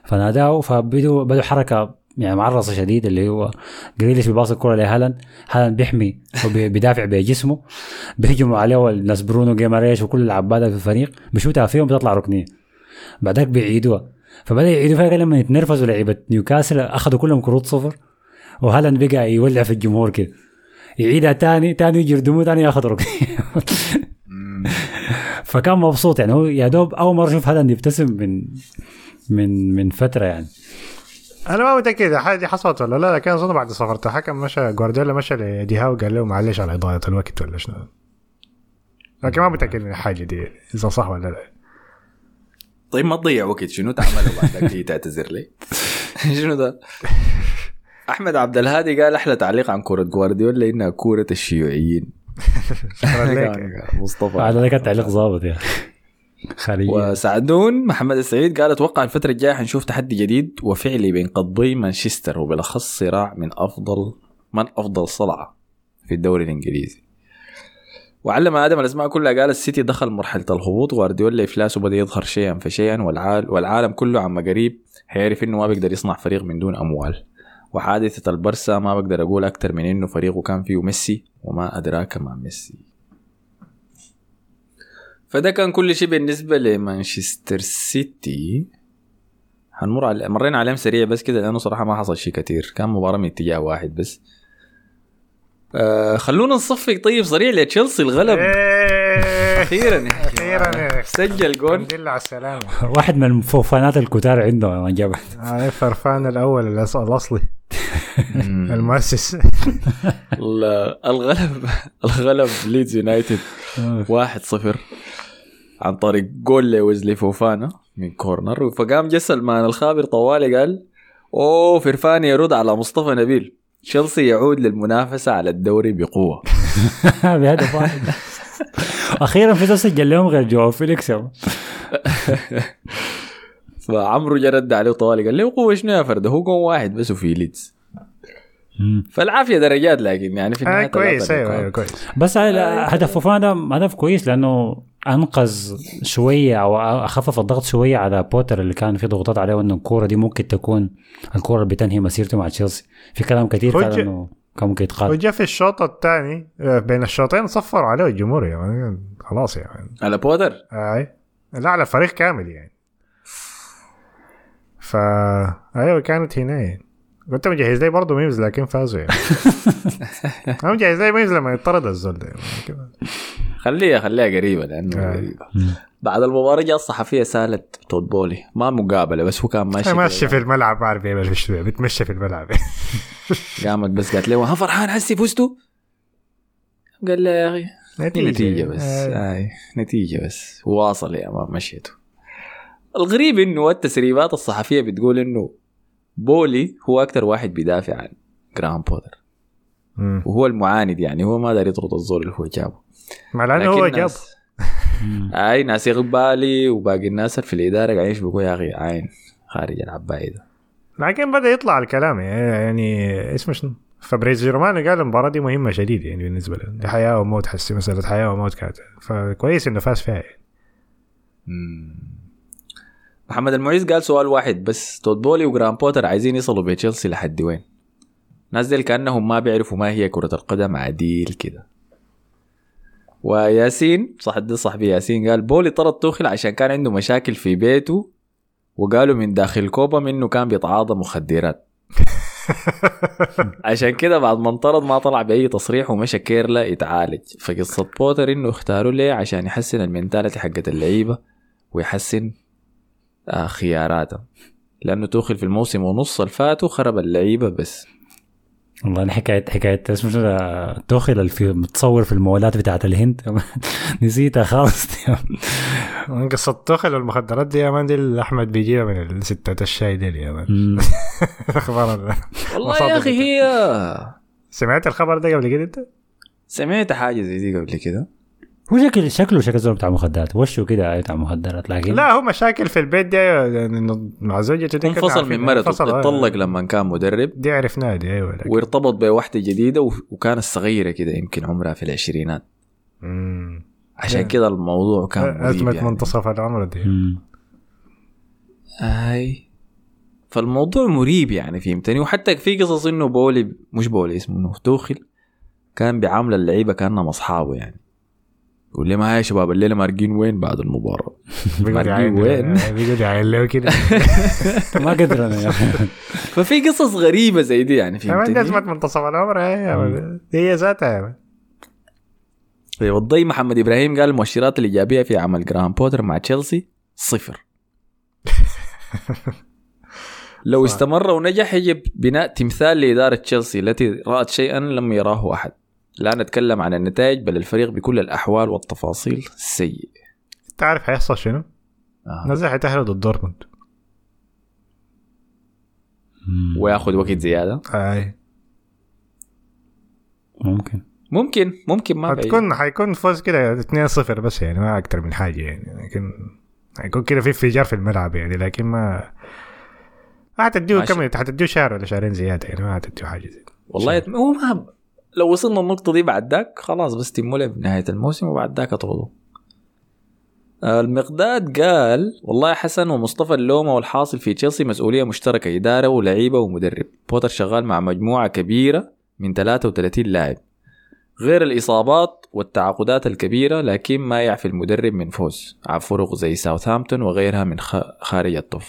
فناداه فبدوا بدوا حركة يعني معرصة شديد اللي هو جريليش بيباص الكره لهالاند. هالاند بيحمي وبيدافع بجسمه. بيهجموا عليه الناس برونو جيماريش وكل العباده في الفريق بيشوتها فيهم بتطلع ركنية. بعدك بيعيدوها. فبدأ يعيدوا فيها لما يتنرفزوا لعيبة نيوكاسل أخذوا كلهم كروت صفر. وهالاند بقى يولع في الجمهور كده. يعيدها تاني تاني يجي يردموه تاني ياخذ ركنيه فكان مبسوط يعني هو يا دوب أول مرة أشوف هالاند يبتسم من من من فترة يعني. أنا ما متأكد الحاجة دي حصلت ولا لا لكن أظن بعد صفرة الحكم مشى جوارديولا مشى لإيدي هاو قال له معلش على إضاعة الوقت ولا شنو. لكن ما متأكد من الحاجة دي إذا صح ولا لا. طيب ما تضيع وقت. شنو تعمله بعد؟ *laughs* تعتذر لي. *laughs* شنو ده؟ أحمد عبد الهادي قال أحلى تعليق عن كورة جوارديولا إنها كورة الشيوعيين. *laughs* شكرا لك. مصطفى. هذا كان تعليق ظابط يا خارجي وسعدون محمد السعيد قال أتوقع الفترة الجاية حنشوف تحدي جديد وفعلي بين قطبي مانشستر وبالأخص صراع من افضل من أفضل صلعة في الدوري الإنجليزي. وعلم آدم الأسماء كلها قال السيتي دخل مرحلة الهبوط وغوارديولا افلاسه بدأ يظهر شيئا فشيئا والعال والعالم كله عما قريب هيعرف إنه ما بيقدر يصنع فريق من دون أموال. وحادثة البرسا ما بقدر أقول أكتر من إنه فريقه كان فيه ميسي وما أدراك مع ميسي. فده كان كل شيء بالنسبة لمانشستر سيتي. هنمر على مرينا عليهم سريع بس كده لأنه صراحة ما حصل شيء كتير. كان مباراة من اتجاه واحد بس. آه خلونا نصفق طيب سريع لتشيلسي الغلب. إيه. أخيرا يا. أخيرا سجل جول. الحمد لله على السلامة. واحد من الفوفانات الكتار عنده ما جابها هاي فوفانا الأول الأص- الأصلي. المؤسس. ال- الغلب الغلب ليدز يونايتد. 1-0 عن طريق جول لويزلي فوفانا من كورنر. فقام جه سلمان الخابر طوالي قال أوه فوفانا يرد على مصطفى نبيل. تشيلسي يعود للمنافسة على الدوري بقوة. *laughs* بهدف واحد. أخيرا في زول سجل لهم غير جو فيليكس. *laughs* فعمرو جا رد عليه طوالي قال له قوة شنو يا فرده هو جون واحد بس وفي ليدز مم. فالعافية درجات لكن يعني في النهاية آه كويس أيوه. أيوه كويس بس هاي- هدف فوفانا هدف كويس لأنه أنقذ شوية أو أخفف الضغط شوية على بوتر اللي كان في ضغوطات عليه وإنه الكورة دي ممكن تكون الكورة اللي بتنهي مسيرته مع تشيلسي في كلام كثير قال إنه كان ممكن يتقال وجا في الشوط الثاني بين الشوطين صفروا عليه الجمهور يعني خلاص يعني. على بوتر أي. لا على الفريق كامل يعني. فا أيوه كانت هنا يعني كنت مجهز لي برضه memes لكن فازوا يعني. *laughs* أنا مجهز لي memes لما يطرد الزول ده يعني. خليها خليها قريبة لأنه آه. قريبة بعد المباراة جاء الصحفية سألت تود بولي. ما مقابلة بس هو كان ماشي. ماشي في الملعب. ما أعرف يعمل إيش بتمشى في الملعب. *laughs* قامت بس قالت له ها فرحان هسي فزتوا؟ قال له يا أخي دي نتيجة بس آه. آي نتيجة بس. واصل يا ما مشيته. الغريب إنه التسريبات الصحفية بتقول إنه بولي هو أكتر واحد بيدافع عن جرام بوتر مم. وهو المعاند يعني هو ما داري يطرد الزول اللي هو جابه. مع لأنه هو جاب. *laughs* أي ناس بالي وباقي الناس في الإدارة قاعدين يشبكوا يا أخي. عين خارج العباية ده. لكن بدأ يطلع الكلام يعني اسمه شنو؟ فابريزيو رومانو قال المباراة دي مهمة شديد يعني بالنسبة له. دي حياة وموت حسي مسألة حياة وموت كانت. فكويس إنه فاز فيها. يعني. محمد المعيز قال سؤال واحد بس. تود بولي وجرام بوتر عايزين يصلوا بتشيلسي لحد وين؟ ناس ديل كأنهم ما بيعرفوا ما هي كرة القدم عديل كده. وياسين صح ده صاحبي ياسين قال بولي طرد توخل عشان كان عنده مشاكل في بيته وقالوا من داخل كوبهام انه كان بيتعاطى مخدرات. *laughs* عشان كده بعد ما انطرد ما طلع بأي تصريح ومشى كيرلا يتعالج. فقصة بوتر إنه اختاروا ليه؟ عشان يحسن ال mentality حقت اللعيبة ويحسن آه خياراتهم لأنه توخل في الموسم ونص اللي فاتوا خرب اللعيبة بس. والله أنا حكايه حكاية اسمه توخيل اللي في متصور في المولات بتاعت الهند. *laughs* نسيتها خالص. قصة توخل والمخدرات دي يا مان دي اللي أحمد بيجيبها من الستات الشاي دي يا مان. *laughs* أخبار ال- والله يا أخي هي سمعت الخبر ده قبل كده أنت؟ سمعت حاجة زي دي قبل كده. هو شكل شكله شكل زول بتاع مخدرات وشه كده بتاع مخدرات لكن لا هو مشاكل في البيت دي يعني إنه مع زوجته انفصل. من مرته آه. اتطلق لما كان مدرب دي عرفناها دي أيوه لكن. وارتبط بواحده جديدة وكانت صغيرة كده يمكن عمرها في العشرينات مم. عشان كده الموضوع كان أزمة يعني. منتصف العمر دي مم. أي فالموضوع مريب يعني فهمتني وحتى في قصص إنه بولي مش بولي اسمه إنه توخل كان بيعامل اللعيبة كأنهم أصحابه يعني يقول لي ما يا شباب الليلة مارقين وين؟ بعد المباراة. *laughs* يعاين وين؟ *laughs* بيقعد يعاين له كده *laughs* ما قدر أنا يا أخي. ففي قصص غريبة زي دي يعني كمان دي ازمه فهمتني منتصف العمر هي هي ذاتها يا man. طيب الضي محمد إبراهيم قال المؤشرات الإيجابية في عمل جراهام بوتر مع تشيلسي صفر. لو استمر ونجح يجب بناء تمثال لإدارة تشيلسي التي رأت شيئا لم يراه أحد. لا نتكلم عن النتائج بل الفريق بكل الأحوال والتفاصيل سيء انت عارف حيحصل شنو؟ آه. نزل حيتأهلوا ضد دورتموند. وياخذ وقت زيادة أي ممكن ممكن ممكن ما حتكون حيكون فوز كده 2-0 بس يعني ما أكتر من حاجة يعني لكن حيكون كده في انفجار في الملعب يعني لكن ما ما حتديه. كم حتديه شهر ولا شهرين زيادة يعني ما حتديه حاجة زي. والله هو ما لو وصلنا النقطة دي بعد ذاك خلاص بس تموا له بنهاية الموسم وبعد ذاك اطردوا آه، المقداد قال والله حسن ومصطفى اللومة والحاصل في تشيلسي مسؤولية مشتركة إدارة ولعيبة ومدرب. بوتر شغال مع مجموعة كبيرة من 33 لاعب. غير الإصابات والتعاقدات الكبيرة لكن ما يعفي المدرب من فوز على فرق زي ساوثهامبتون وغيرها من خارج ال top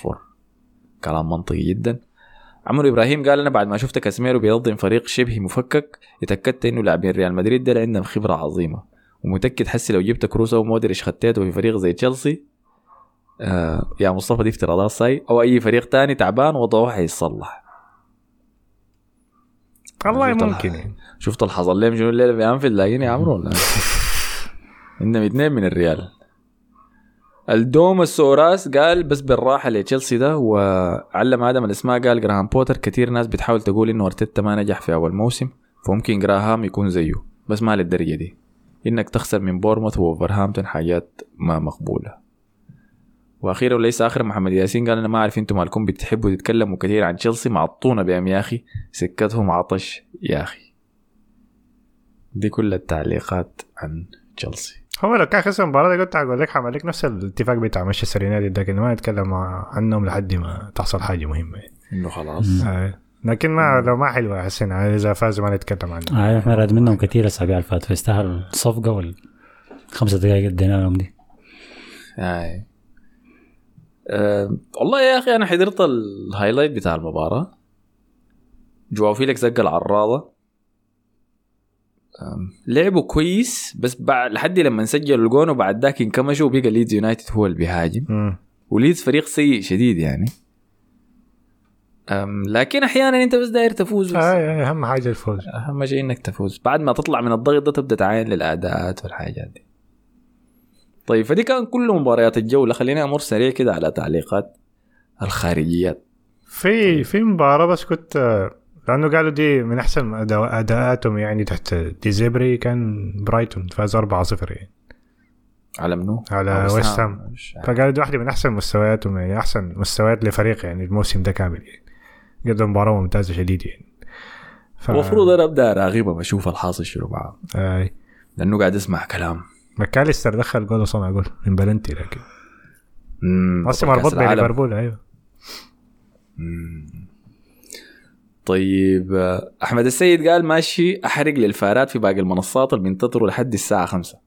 كلام منطقي جدا. عمرو إبراهيم قال أنا بعد ما شفت كاسميرو بينظم فريق شبه مفكك اتأكدت إنه لاعبين ريال مدريد دول عندهم خبرة عظيمة. ومتأكد حسي لو جبت كروسا ومودريش خطيته في فريق زي تشيلسي آه يا مصطفى دي افتراضات صاي أو أي فريق تاني تعبان وضعه حيصلح. والله شفت ممكن. الح- شفت اللي حصل لهم شنو الليلة في أنفيلد لاقيين يا عمرو ولا؟ *laughs* عندهم اثنين من الريال. الدوم السوراس قال بس بالراحة لتشيلسي ده وعلم آدم الإسماء قال جراهام بوتر كثير ناس بتحاول تقول إنه أرتيتا ما نجح في أول موسم فممكن جراهام يكون زيه بس ما للدرجة دي. إنك تخسر من بورنموث وولفرهامبتون حاجات ما مقبولة. وأخيرا وليس آخر محمد ياسين قال أنا ما أعرف أنتم مالكم بتحبوا تتكلموا كثير عن تشيلسي معطونا بهم يا أخي سكتهم عطش يا أخي. دي كل التعليقات عن تشيلسي. هو لو كان خسر المباراة دي كنت هقول لك حعمل لك نفس الاتفاق بتاع مانشستر يونايتد لكن ما نتكلم عنهم لحد ما تحصل حاجة مهمة. يعني. إنه خلاص. آه. لكن ما لو ما حلوة حسين إذا فازوا ما نتكلم عنهم آه إحنا راد منهم كثير الأسابيع اللي فاتت فيستاهلوا الصفقه والخمسة دقائق ادينا لهم دي. هاي. أه والله يا أخي أنا حضرت ال highlight بتاع المباراة. جواو فيليكس زق العارضة. لعبوا كويس بس بعد لحد لما سجلوا الجون وبعد ذاك انكمشوا وبقى ليدز يونايتد هو اللي بيهاجم. وليدز فريق سيء شديد يعني. أم لكن أحيانا أنت بس داير تفوز بس. آه آه، أهم حاجة الفوز. أهم شيء إنك تفوز. بعد ما تطلع من الضغط ده تبدأ تعاين للأداءات والحاجات دي. طيب فدي كان كل مباريات الجوله خليني أمر سريع كده على تعليقات الخارجيات في في مباراة بس كنت آه، لأنه قالوا دي من أحسن أداءاتهم يعني تحت دي زيربي كان برايتون فاز 4-0 يعني على منو؟ على ويست. هام. فقالوا دي واحدة من أحسن مستوياتهم يعني أحسن مستويات لفريق يعني الموسم ده كامل يعني قدم مباراة ممتازة شديد يعني ف... المفروض أنا أبدأ اراقبهم أشوف الحاصل شنو معاهم آه. لأنه قاعد اسمع كلام ماكاليستر دخل جول وصنع جول من بلنتي لكن أصلا مربوط. بليفربول أيوه مم. طيب أحمد السيد قال ماشي أحرق للفارات في باقي المنصات اللي بينتظروا لحد الساعة 5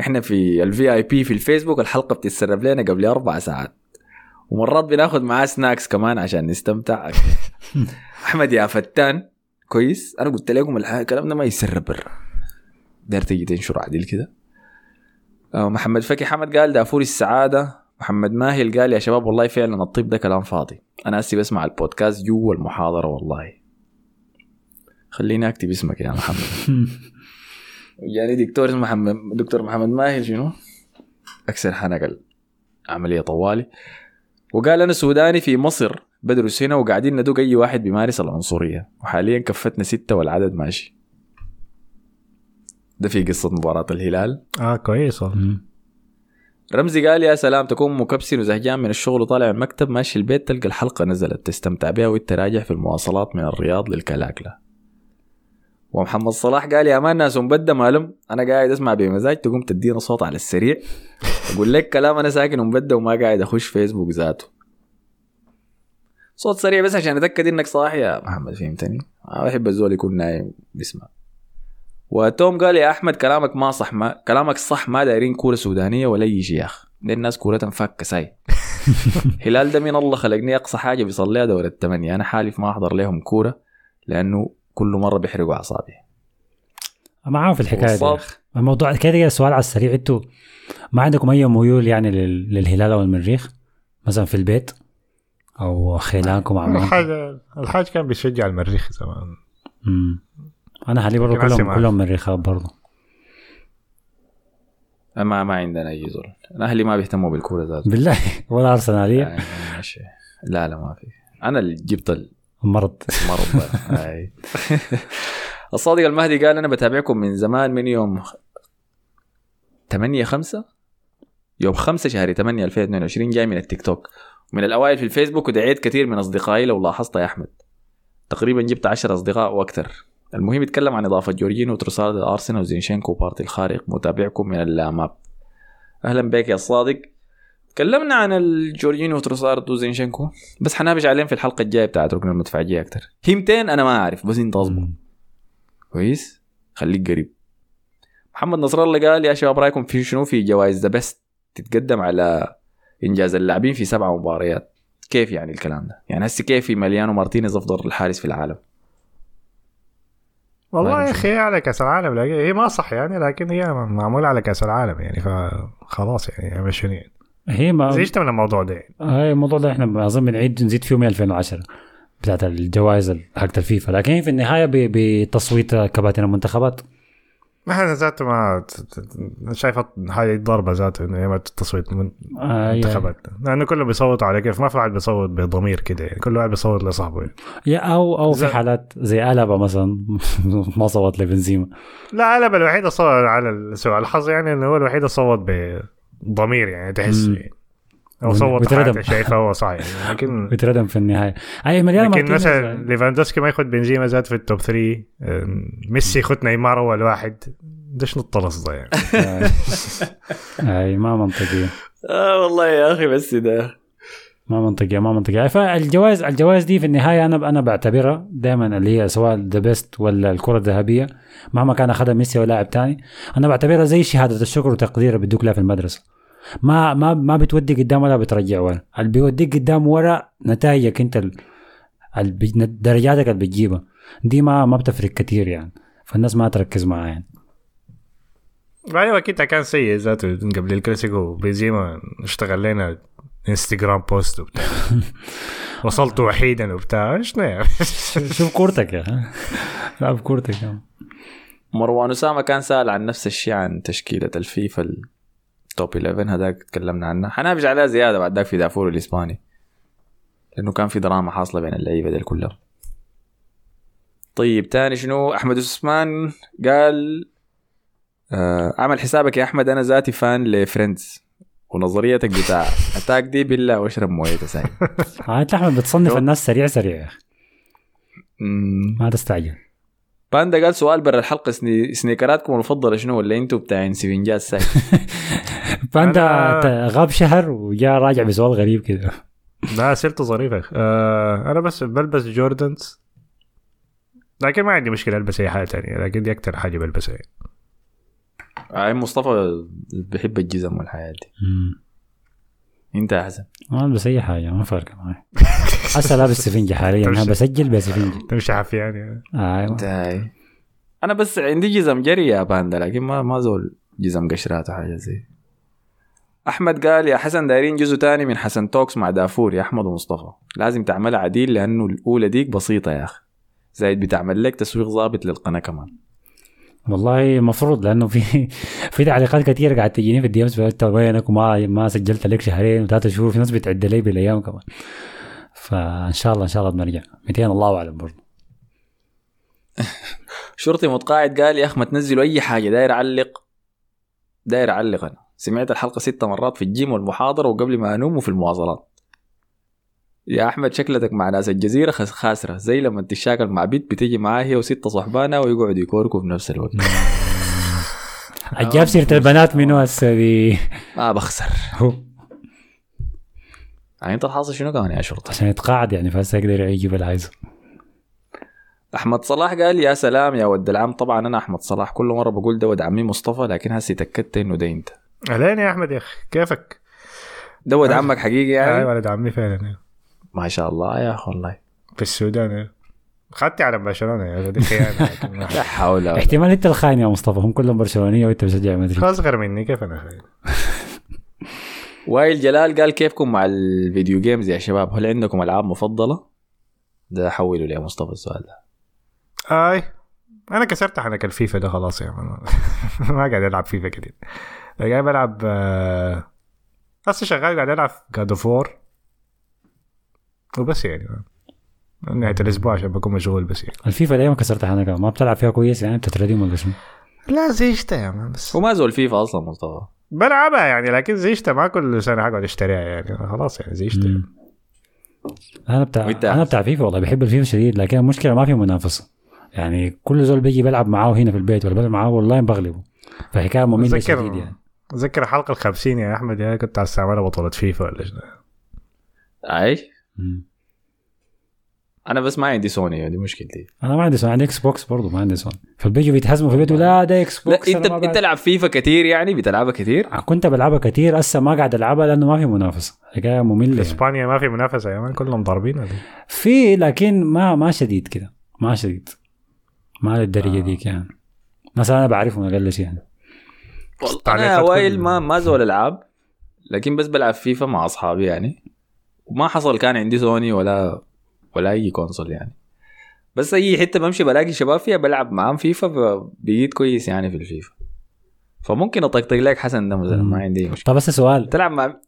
إحنا في ال VIP في الفيسبوك الحلقة بتتسرب لنا قبل أربع ساعات. ومرات بناخذ معاه snacks كمان عشان نستمتع. *laughs* أحمد يا فتان كويس؟ أنا قلت لكم الكلام ده ما يسرب برا داير تجي تنشر عديل كده. آه، محمد فكي حمد قال دافور السعادة. محمد ماهل قال يا شباب والله فعلا الطب ده كلام فاضي. أنا هسي بسمع البودكاست جوا المحاضرة والله. خليني أكتب اسمك يا محمد. *laughs* يعني دكتور اسمه محمد دكتور محمد ماهر شنو؟ أكسر حنق العملية طوالي. وقال أنا سوداني في مصر بدرس هنا وقاعدين ندوق أي واحد بيمارس العنصرية. وحاليا كفتنا ستة والعدد ماشي. ده في قصة مباراة الهلال. آه كويس. رمزي قال يا سلام تكون مكبسن وزهجان من الشغل وطالع من المكتب ماشي البيت تلقى الحلقة نزلت تستمتع بها وانت راجع في المواصلات من الرياض للكلاكلة. ومحمد صلاح قال يا مان ناس مبدة مالهم. أنا قاعد أسمع بمزاج تقوم تدينا صوت على السريع. أقول لك كلام أنا ساكن مبدة وما قاعد أخش فيسبوك ذاته. صوت سريع بس عشان أتأكد إنك صاحي يا محمد فهمتني؟ ما بحب الزول يكون نايم بيسمع وتوم قال يا أحمد كلامك ما صح ما كلامك صح ما دايرين كورة سودانية ولا أي شيء يا اخ دي الناس كورتهم فكة ساي. *laughs* هلال ده من الله خلقني أقصى حاجة بيصليها دورة الثمانية أنا حالف ما أحضر لهم كورة لأنه كل مرة بيحرقوا أعصابي. معاهم في الحكاية دي. الموضوع كده سؤال على السريع. أنتوا ما عندكم أي ميول يعني لل- للهلال أو المريخ؟ مثلا في البيت أو خيلانكم عمانكم الحاجة الحاج كان بيشجع المريخ زمان. مم. أنا حالي برضه كلهم. كلهم مريخات برضه ما ما عندنا أي زول أنا أهلي ما بيهتموا بالكورة ذاته. بالله. *laughs* ولا أرسنالية. يعني ماشي. لا لا ما في. أنا اللي جبت مرض. هاي. *laughs* الصادق المهدي قال أنا بتابعكم من زمان من يوم 8 5 يوم 5 شهر 8 2022 جاي من التيك توك. من الأوائل في الفيسبوك ودعيت كثير من أصدقائي لو لاحظت يا أحمد. تقريبا جبت 10 أصدقاء وأكثر. المهم يتكلم عن إضافة جورجينو وتروسارد لارسنال وزينشينكو وبارتي الخارق. متابعكم من اللاماب. أهلا بك يا صادق تكلمنا عن الجورجينو وتروسارد وزينشينكو بس حنابش عليهم في الحلقة الجاية بتاعت ركن المدفعجيه أكثر هيمتين أنا ما أعرف بس إنت اصبر. كويس؟ خليك قريب. محمد نصر الله قال يا شباب رأيكم في شنو في جوائز The Best تتقدم على إنجاز اللاعبين في سبع مباريات؟ كيف يعني الكلام ده؟ يعني هسه كيف إيميليانو مارتينيز أفضل الحارس في العالم؟ والله يا. أخي على كأس العالم هي ما صح يعني لكن هي معمولة على كأس العالم يعني فخلاص يعني مشوني يعني. هي ما زيشت من الموضوع ده. هاي الموضوع ده إحنا اظن بنعيد نزيد فيه من 2010 بتاعت الجوائز حقت الفيفا. لكن هي في النهاية ب- بتصويت كباتن المنتخبات. ما إحنا ذاته ما شايف هاي ضربه ذاته إنه ما التصويت من آه، منتخبات. لأنه كله بيصوتوا على كيف ما في واحد بيصوت بضمير كده يعني كل واحد بيصوت لصاحبه. يعني. يا أو أو في زي- حالات زي ألابا مثلا. *laughs* ما صوت لبنزيما. لا أنا الوحيد صوت على سوء الحظ يعني إنه هو الوحيد صوت بضمير يعني تحس. يعني أو صوت. حاجة شايفها هو صح يعني *laughs* لكن بتردم في النهاية أي مليانه لكن مارتينيز. مثلا ليفاندوسكي ما ياخذ بنزيما زاد في ال top 3 ميسي ياخذ نيمار أول واحد ده شنو الطلس ده يعني *laughs* أي ما منطقيه آه والله يا أخي بس ده ما منطقية ما منطقية. فالجوائز الجوائز دي في النهاية أنا أنا بعتبرها دائما اللي هي سواء The Best ولا الكرة الذهبية مهما كان أخذها ميسي أو لاعب تاني أنا بعتبرها زي شهادة الشكر وتقدير بيدوك لها في المدرسة. ما ما ما بتودي قدام ولا بترجع ورا. اللي بيوديك قدام ورا نتائجك. ال... درجاتك اللي بتجيبها. دي ما ما بتفرق كتير يعني. فالناس ما تركز معاها يعني. بعدين أكيد كان سيء ذاته قبل الكلاسيكو. بنزيما اشتغل لنا انستغرام post وبتاع. *laughs* وصلت وحيدا وبتاع. شنو يعني *laughs* شوف كورتك يا لعب كورتك يا مروان أسامة كان سأل عن نفس الشيء عن تشكيلة الفيفا ال top 11 هذاك تكلمنا عنها حنابج عليها زيادة بعد ذاك في دافور الإسباني. لأنه كان في دراما حاصلة بين اللعيبة دي كلهم. طيب تاني شنو؟ أحمد عثمان قال آه أعمل حسابك يا أحمد. أنا ذاتي fan ل Friends. ونظريتك بتاعتك دي بلها واشرب موية ساي انت احمد بتصنف الناس سريع سريع يا أخي. ما تستعجل. باندا قال سؤال برا الحلقة سني... سنيكراتكم المفضلة شنو ولا أنتوا بتاع سفنجات ساي فانت *laughs* أنا- غاب شهر وجاء راجع بسؤال غريب كده. لا سيرته ظريفة. آه أنا بس بلبس جوردنز. لكن ما عندي مشكلة ألبس أي حاجة تانية. لكن دي أكتر حاجة بلبسها. يعني. عين مصطفى بحب الجزم والحياة دي. أنت يا حسن. ما البس أي حاجة ما فارقة معي. هسه لابس سفنجه حاليا أنا. بسجل بسفنجه تمشي حافي يعني. أيوه. أنت هاي. أنا بس عندي جزم جري يا باندا لكن ما ما زول جزم قشرات حاجة زي. أحمد قال يا حسن دايرين جزء تاني من حسن Talks مع دافور يا أحمد ومصطفى. لازم تعملها عديل لأنه الأولى ديك بسيطة يا أخي. زايد بتعمل لك تسويق ضابط للقناة كمان. والله المفروض لأنه في *laughs* في تعليقات كثيره قاعد تجيني في ال DMs انت وينك وما ما سجلت لك شهرين وثلاثة شهور في ناس بتعد لي بالأيام كمان. فإن شاء الله إن شاء الله بنرجع. 200 الله أعلم برضه *laughs* شرطي متقاعد قال يا اخ ما تنزلوا أي حاجة داير أعلق. داير أعلق أنا. سمعت الحلقة ست مرات في الجيم والمحاضرة وقبل ما أنوم وفي المواصلات. يا أحمد شكلتك مع ناس الجزيرة خس- خاسرة. زي لما تشاكل مع بنت بتيجي معاه هي وستة صحبانها ويقعدوا يكوركوا في نفس الوقت. *laughs* جاب سيرة البنات منو هسه دي ما بخسر. هو. يعني أنت الحاصل شنو كمان يا شرطة؟ عشان يتقاعد يعني فهسه يقدر يجيب اللي عايزه. أحمد صلاح قال يا سلام يا ود العم طبعا أنا أحمد صلاح كل مرة بقول ده ود عمي مصطفى لكن هسه تاكدت إنه ده أنت. اهلين يا أحمد يا أخي. كيفك؟ ده ود عمك حقيقي يعني؟ ولد عمي فعلا. يعني. ما شاء الله. يا أخي والله. في السودان يعني. خدتي على برشلونة يا لا حول ولا احتمال انت الخاين يا مصطفى هم كلهم برشلونية وانت بتشجع مدريد. اصغر مني كيف أنا خاين؟ *laughs* وائل جلال قال كيفكم مع ال video games يا شباب؟ هل عندكم ألعاب مفضلة؟ ده حولوا لي يا مصطفى السؤال ده. أي. أنا كسرت حنك الفيفا ده خلاص يا man *laughs* ما قاعد ألعب فيفا كتير. قاعد بلعب آه، هسه شغال قاعد ألعب God of War وبس يعني. نهاية الأسبوع عشان بكون مشغول بس يعني. الفيفا دايما كسرت حنكها ما بتلعب فيها كويس يعني؟ بتتردم ولا شنو لا زيشتا يا man بس. وما زول فيفا أصلا مصطفى بلعبها يعني لكن زيشتا ما كل سنة حقعد أشتريها يعني. خلاص يعني زيشتا مم. أنا بتاع؟ أنا بتاع فيفا والله بحب الفيفا شديد لكن المشكلة ما في منافسه يعني كل زول بيجي بيلعب معاه هنا في البيت ولا بيلعب معاه والله بغلبه. فحكاية مملة شديد يعني. اتذكر الحلقة الخمسين يا أحمد؟ يا كنت استعملها بطوله فيفا ولا شنو؟ أي؟ مم. أنا بس ما عندي سوني دي مشكلتي. أنا ما عندي سون عندي Xbox برضه ما عندي سون فبيجوا بيتهزموا في البيت لا ده Xbox لا Xbox أنت ما انت بعرف. تلعب فيفا كثير يعني؟ بتلعبها كثير كنت بلعبها كتير هسه ما قاعد ألعبها لأنه ما في منافسة. حكايه مملة يعني. إسبانيا ما في منافسة يا man كلهم ضاربين إيه؟ في لكن ما ما شديد كده ما شديد. ما للدرجه ديك يعني. مثلا أنا بعرفهم أقل شيء يعني. أنا يا وائل ما ما زول العاب لكن بس بلعب فيفا مع أصحابي يعني. وما حصل كان عندي سوني ولا ولا أي console يعني. بس أي حتة بمشي بلاقي شباب فيها بلعب معاهم فيفا فبقيت كويس يعني في الفيفا. فممكن أطقطق لك حسن ده مثلا ما عندي مشكلة. طب بس سؤال. تلعب مع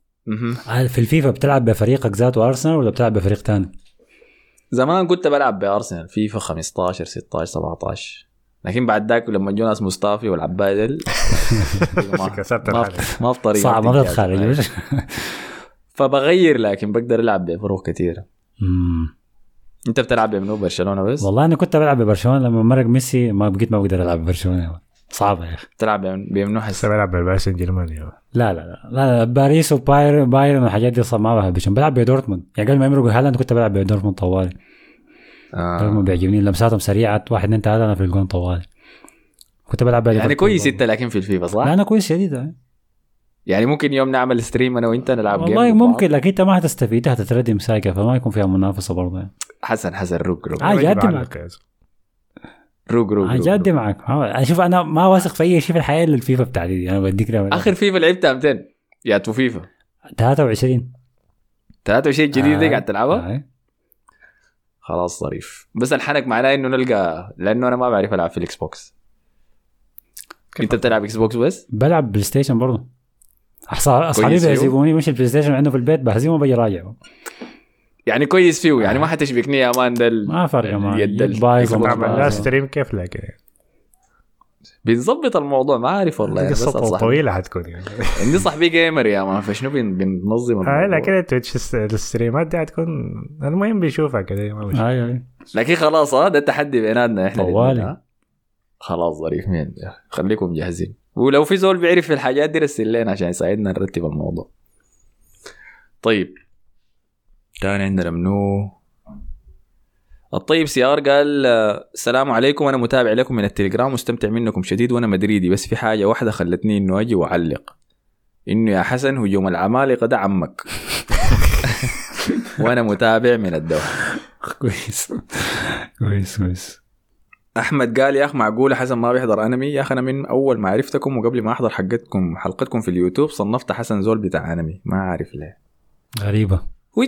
في الفيفا بتلعب بفريقك ذاته ارسنال ولا بتلعب بفريق تاني؟ زمان كنت بلعب بأرسنال. فيفا 15 16 17 لكن بعد ذاك لما جو ناس مصطفي والعبادل *laughs* ما ما في طريقة صعب ما. بتتخرج *laughs* فبغير لكن بقدر ألعب بفروق كثيره. انت بتلعب بمنو برشلونة بس؟ والله أنا كنت بلعب ببرشلونة لما مرق ميسي ما بقيت ما بقدر ألعب ببرشلونة. صعبه يا أخي. بتلعب بمنو هسه؟ لسه بلعب بالباريس سان جيرمان يا لا لا لا, لا, باريس وبايرن بايرن والحاجات دي ما بحبش بلعب بدورتموند يعني قبل ما يمرق هالاند كنت بلعب بدورتموند طوالي. دورتموند آه. بيعجبني لمساتهم سريعة واحد اثنين ثلاثة أنا في الجون طوالي. كنت بلعب يعني كويس. انت لكن في الفيفا صح؟ لا أنا كويس شديد يعني. ممكن يوم نعمل stream أنا وإنت نلعب والله game ممكن لكن أنت ما هتستفيد هتتردم ساي كده فما يكون فيها منافسة برضه يعني. حسن حسن روق روق آه، جادي بعلق معك. روق روق آه، روق. معك شوف أنا ما واثق في أي شيء في الحياة إلا الفيفا بتاعتي. أنا بديك آخر فيفا لعبتها انت ياتو فيفا 23 23 الجديدة دي آه. قاعد تلعبها؟ آه. خلاص ظريف بس الحنك معناه إنه نلقى لأنه أنا ما بعرف ألعب في ال Xbox أنت بتلعب إكس بس؟ بلعب PlayStation برضه أصحابي. بيهزموني مش ال PlayStation عنده في البيت بهزمه وبجي راجع. يعني كويس فيه يعني ما حتشبكني يا man ده ما فرق معي اليد ال- بايظ بايظ. stream كيف لك يعني؟ بنظبط الموضوع ما عارف والله يعني قصة طويلة حتكون يعني. عندي صاحبي gamer يا man فشنو بن- بننظم هاي الموضوع؟ لكن ال Twitch الس- الستريمات دي حتكون المهم بيشوفها كده ما. أيوه أيوة. لكن خلاص ها ده التحدي بيناتنا إحنا طوالي. خلاص ظريف مين خليكم جاهزين ولو في زول بيعرف في الحاجات دي رسل لنا عشان يساعدنا نرتب الموضوع. طيب. كان عندنا منو؟ الطيب سيار قال السلام عليكم أنا متابع لكم من التليجرام مستمتع منكم شديد وأنا مدريدي بس في حاجة واحدة خلتني إنه أجي وأعلق. إنه يا حسن هجوم العمالقة ده عمك. *laughs* وأنا متابع من الدوحة. *laughs* كويس. كويس كويس. أحمد قال يا اخ معقولة حسن ما بيحضر أنمي؟ يا اخ أنا من أول ما عرفتكم وقبل ما أحضر حلقتكم حلقتكم في اليوتيوب صنفت حسن زول بتاع أنمي. ما عارف ليه. غريبة. هو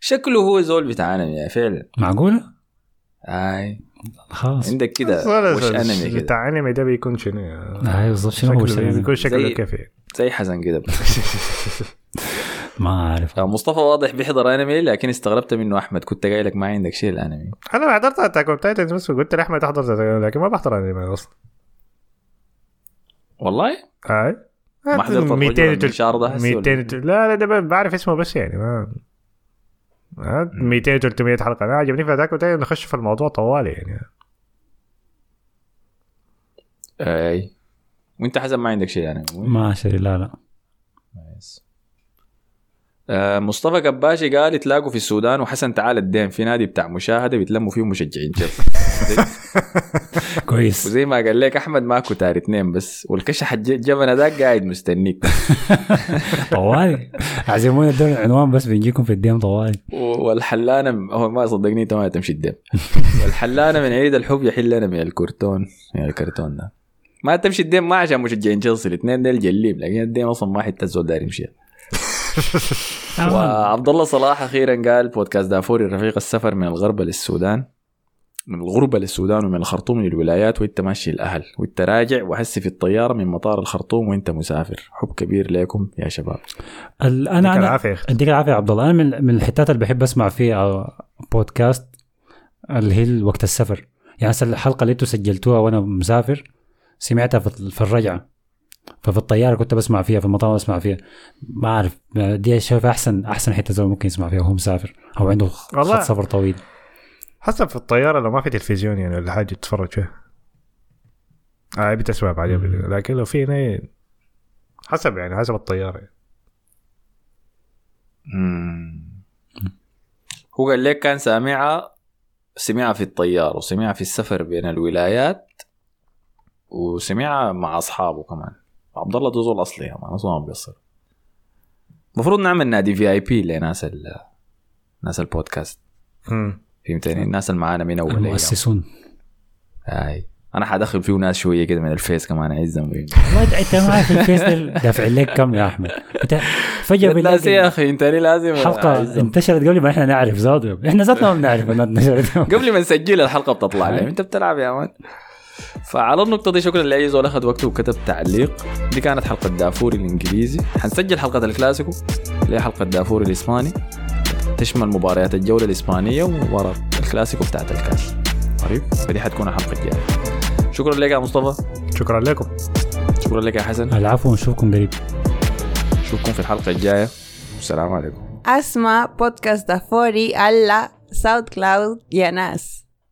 شكله هو زول بتاع أنمي فعلا. معقولة؟ أي. خلاص. عندك كده ولا وش أنمي كده؟ بتاع أنمي ده بيكون شنو يعني؟ أيوه بالضبط شنو هو شكله الشيء؟ بيكون شكله كيف يعني؟ زي حسن كده. *laughs* ما أعرف. آه، مصطفى واضح بيحضر انمي لكن استغربت منه أحمد. كنت قايل لك ما عندك شيء الانمي أنا حضرت Attack on Titans بس قلت لأحمد أحضر لكن ما بحضر انمي أصلا. والله؟ هاي ما حضرت الرجل 200 المنشار ده؟ هسي ولا؟ 200 لا لا ده بعرف اسمه بس يعني ما ها، 200 300 حلقة. أنا عجبني في Attack on نخش في الموضوع طوالي يعني. أي. وأنت حسن ما عندك شيء انمي ما شيء لا لا. آه، مصطفى قباشي قال تلاقوا في السودان وحسن تعال الدين في نادي بتاع مشاهدة بيتلموا فيه مشجعين تشيلسي *laughs* كويس. وزي ما قال لك أحمد ماكو تار اثنين بس والكشح الجبنه ذاك قاعد مستنيك. *laughs* طوالي. اعزمونا الدور العنوان بس بنجيكم في الديم طوالي. والحلانه هو ما صدقني إنت ما تمشي الدم والحلانه من عيد الحب يحل لنا من الكرتون من الكرتون ده. ما تمشي الدم ما عشان مشجعين تشيلسي الاثنين ديل جليب لكن الدم أصلا ما حتى الزول داير يمشي. *laughs* وعبد الله صلاح أخيرا قال بودكاست دافوري رفيق السفر من الغربه للسودان من الغربة للسودان ومن الخرطوم للولايات وإنت ماشي الأهل وإنت راجع وحسي في الطيارة من مطار الخرطوم وإنت مسافر. حب كبير لكم يا شباب. ال- أنا يديك أنا العافية يا أخي اديك العافية يا عبد الله أنا من من الحتات اللي بحب أسمع فيها بودكاست اللي هي وقت السفر. يعني هسه الحلقة اللي أنتوا سجلتوها وأنا مسافر سمعتها في في الرجعة. ففي الطيارة كنت بسمع فيها في المطار بسمع فيها ما أعرف دي شايف أحسن أحسن حتة زول ممكن يسمع فيها وهو مسافر أو عنده. خط سفر طويل حسب في الطيارة لو ما في تلفزيون يعني ولا حاجة تتفرج فيها آه بتسمع بعدين لكن لو في هنا حسب يعني حسب الطيارة يعني. مم. هو قال لك كان سامعها سمعها في الطيار وسمعها في السفر بين الولايات وسمعها مع أصحابه كمان عبد الله ده زول اصلي ما ما بيصير المفروض نعمل نادي VIP لناس ال ناس البودكاست. فهمتني؟ الناس اللي معانا من أول المؤسسون. هاي أنا حدخل فيه ناس شوية كده من الفيس كمان عزهم فيه والله انت ما عارف الفيس دافع لك كم يا أحمد؟ أنت فجأة الناس يا أخي أنت ليه لازم؟ حلقة؟ انتشرت قبل ما إحنا نعرف ذاته إحنا ذاتنا ما بنعرف إنها انتشرت. قبل ما نسجل الحلقة بتطلع أنت بتلعب يا man فعلى النقطة دي شكرا لأي زول أخذ وقته وكتب تعليق. دي كانت حلقة دافوري الإنجليزي. حنسجل حلقة الكلاسيكو اللي هي حلقة دافوري الإسباني. تشمل مباريات الجولة الإسبانية ومباراة الكلاسيكو بتاعت الكاس. طيب فدي حتكون الحلقة الجاية. شكرا لك يا مصطفى. شكرا لكم. شكرا لك يا حسن. العفو ونشوفكم قريب. نشوفكم في الحلقة الجاية. والسلام عليكم. Podcast da Fori alla SoundCloud y a Nas.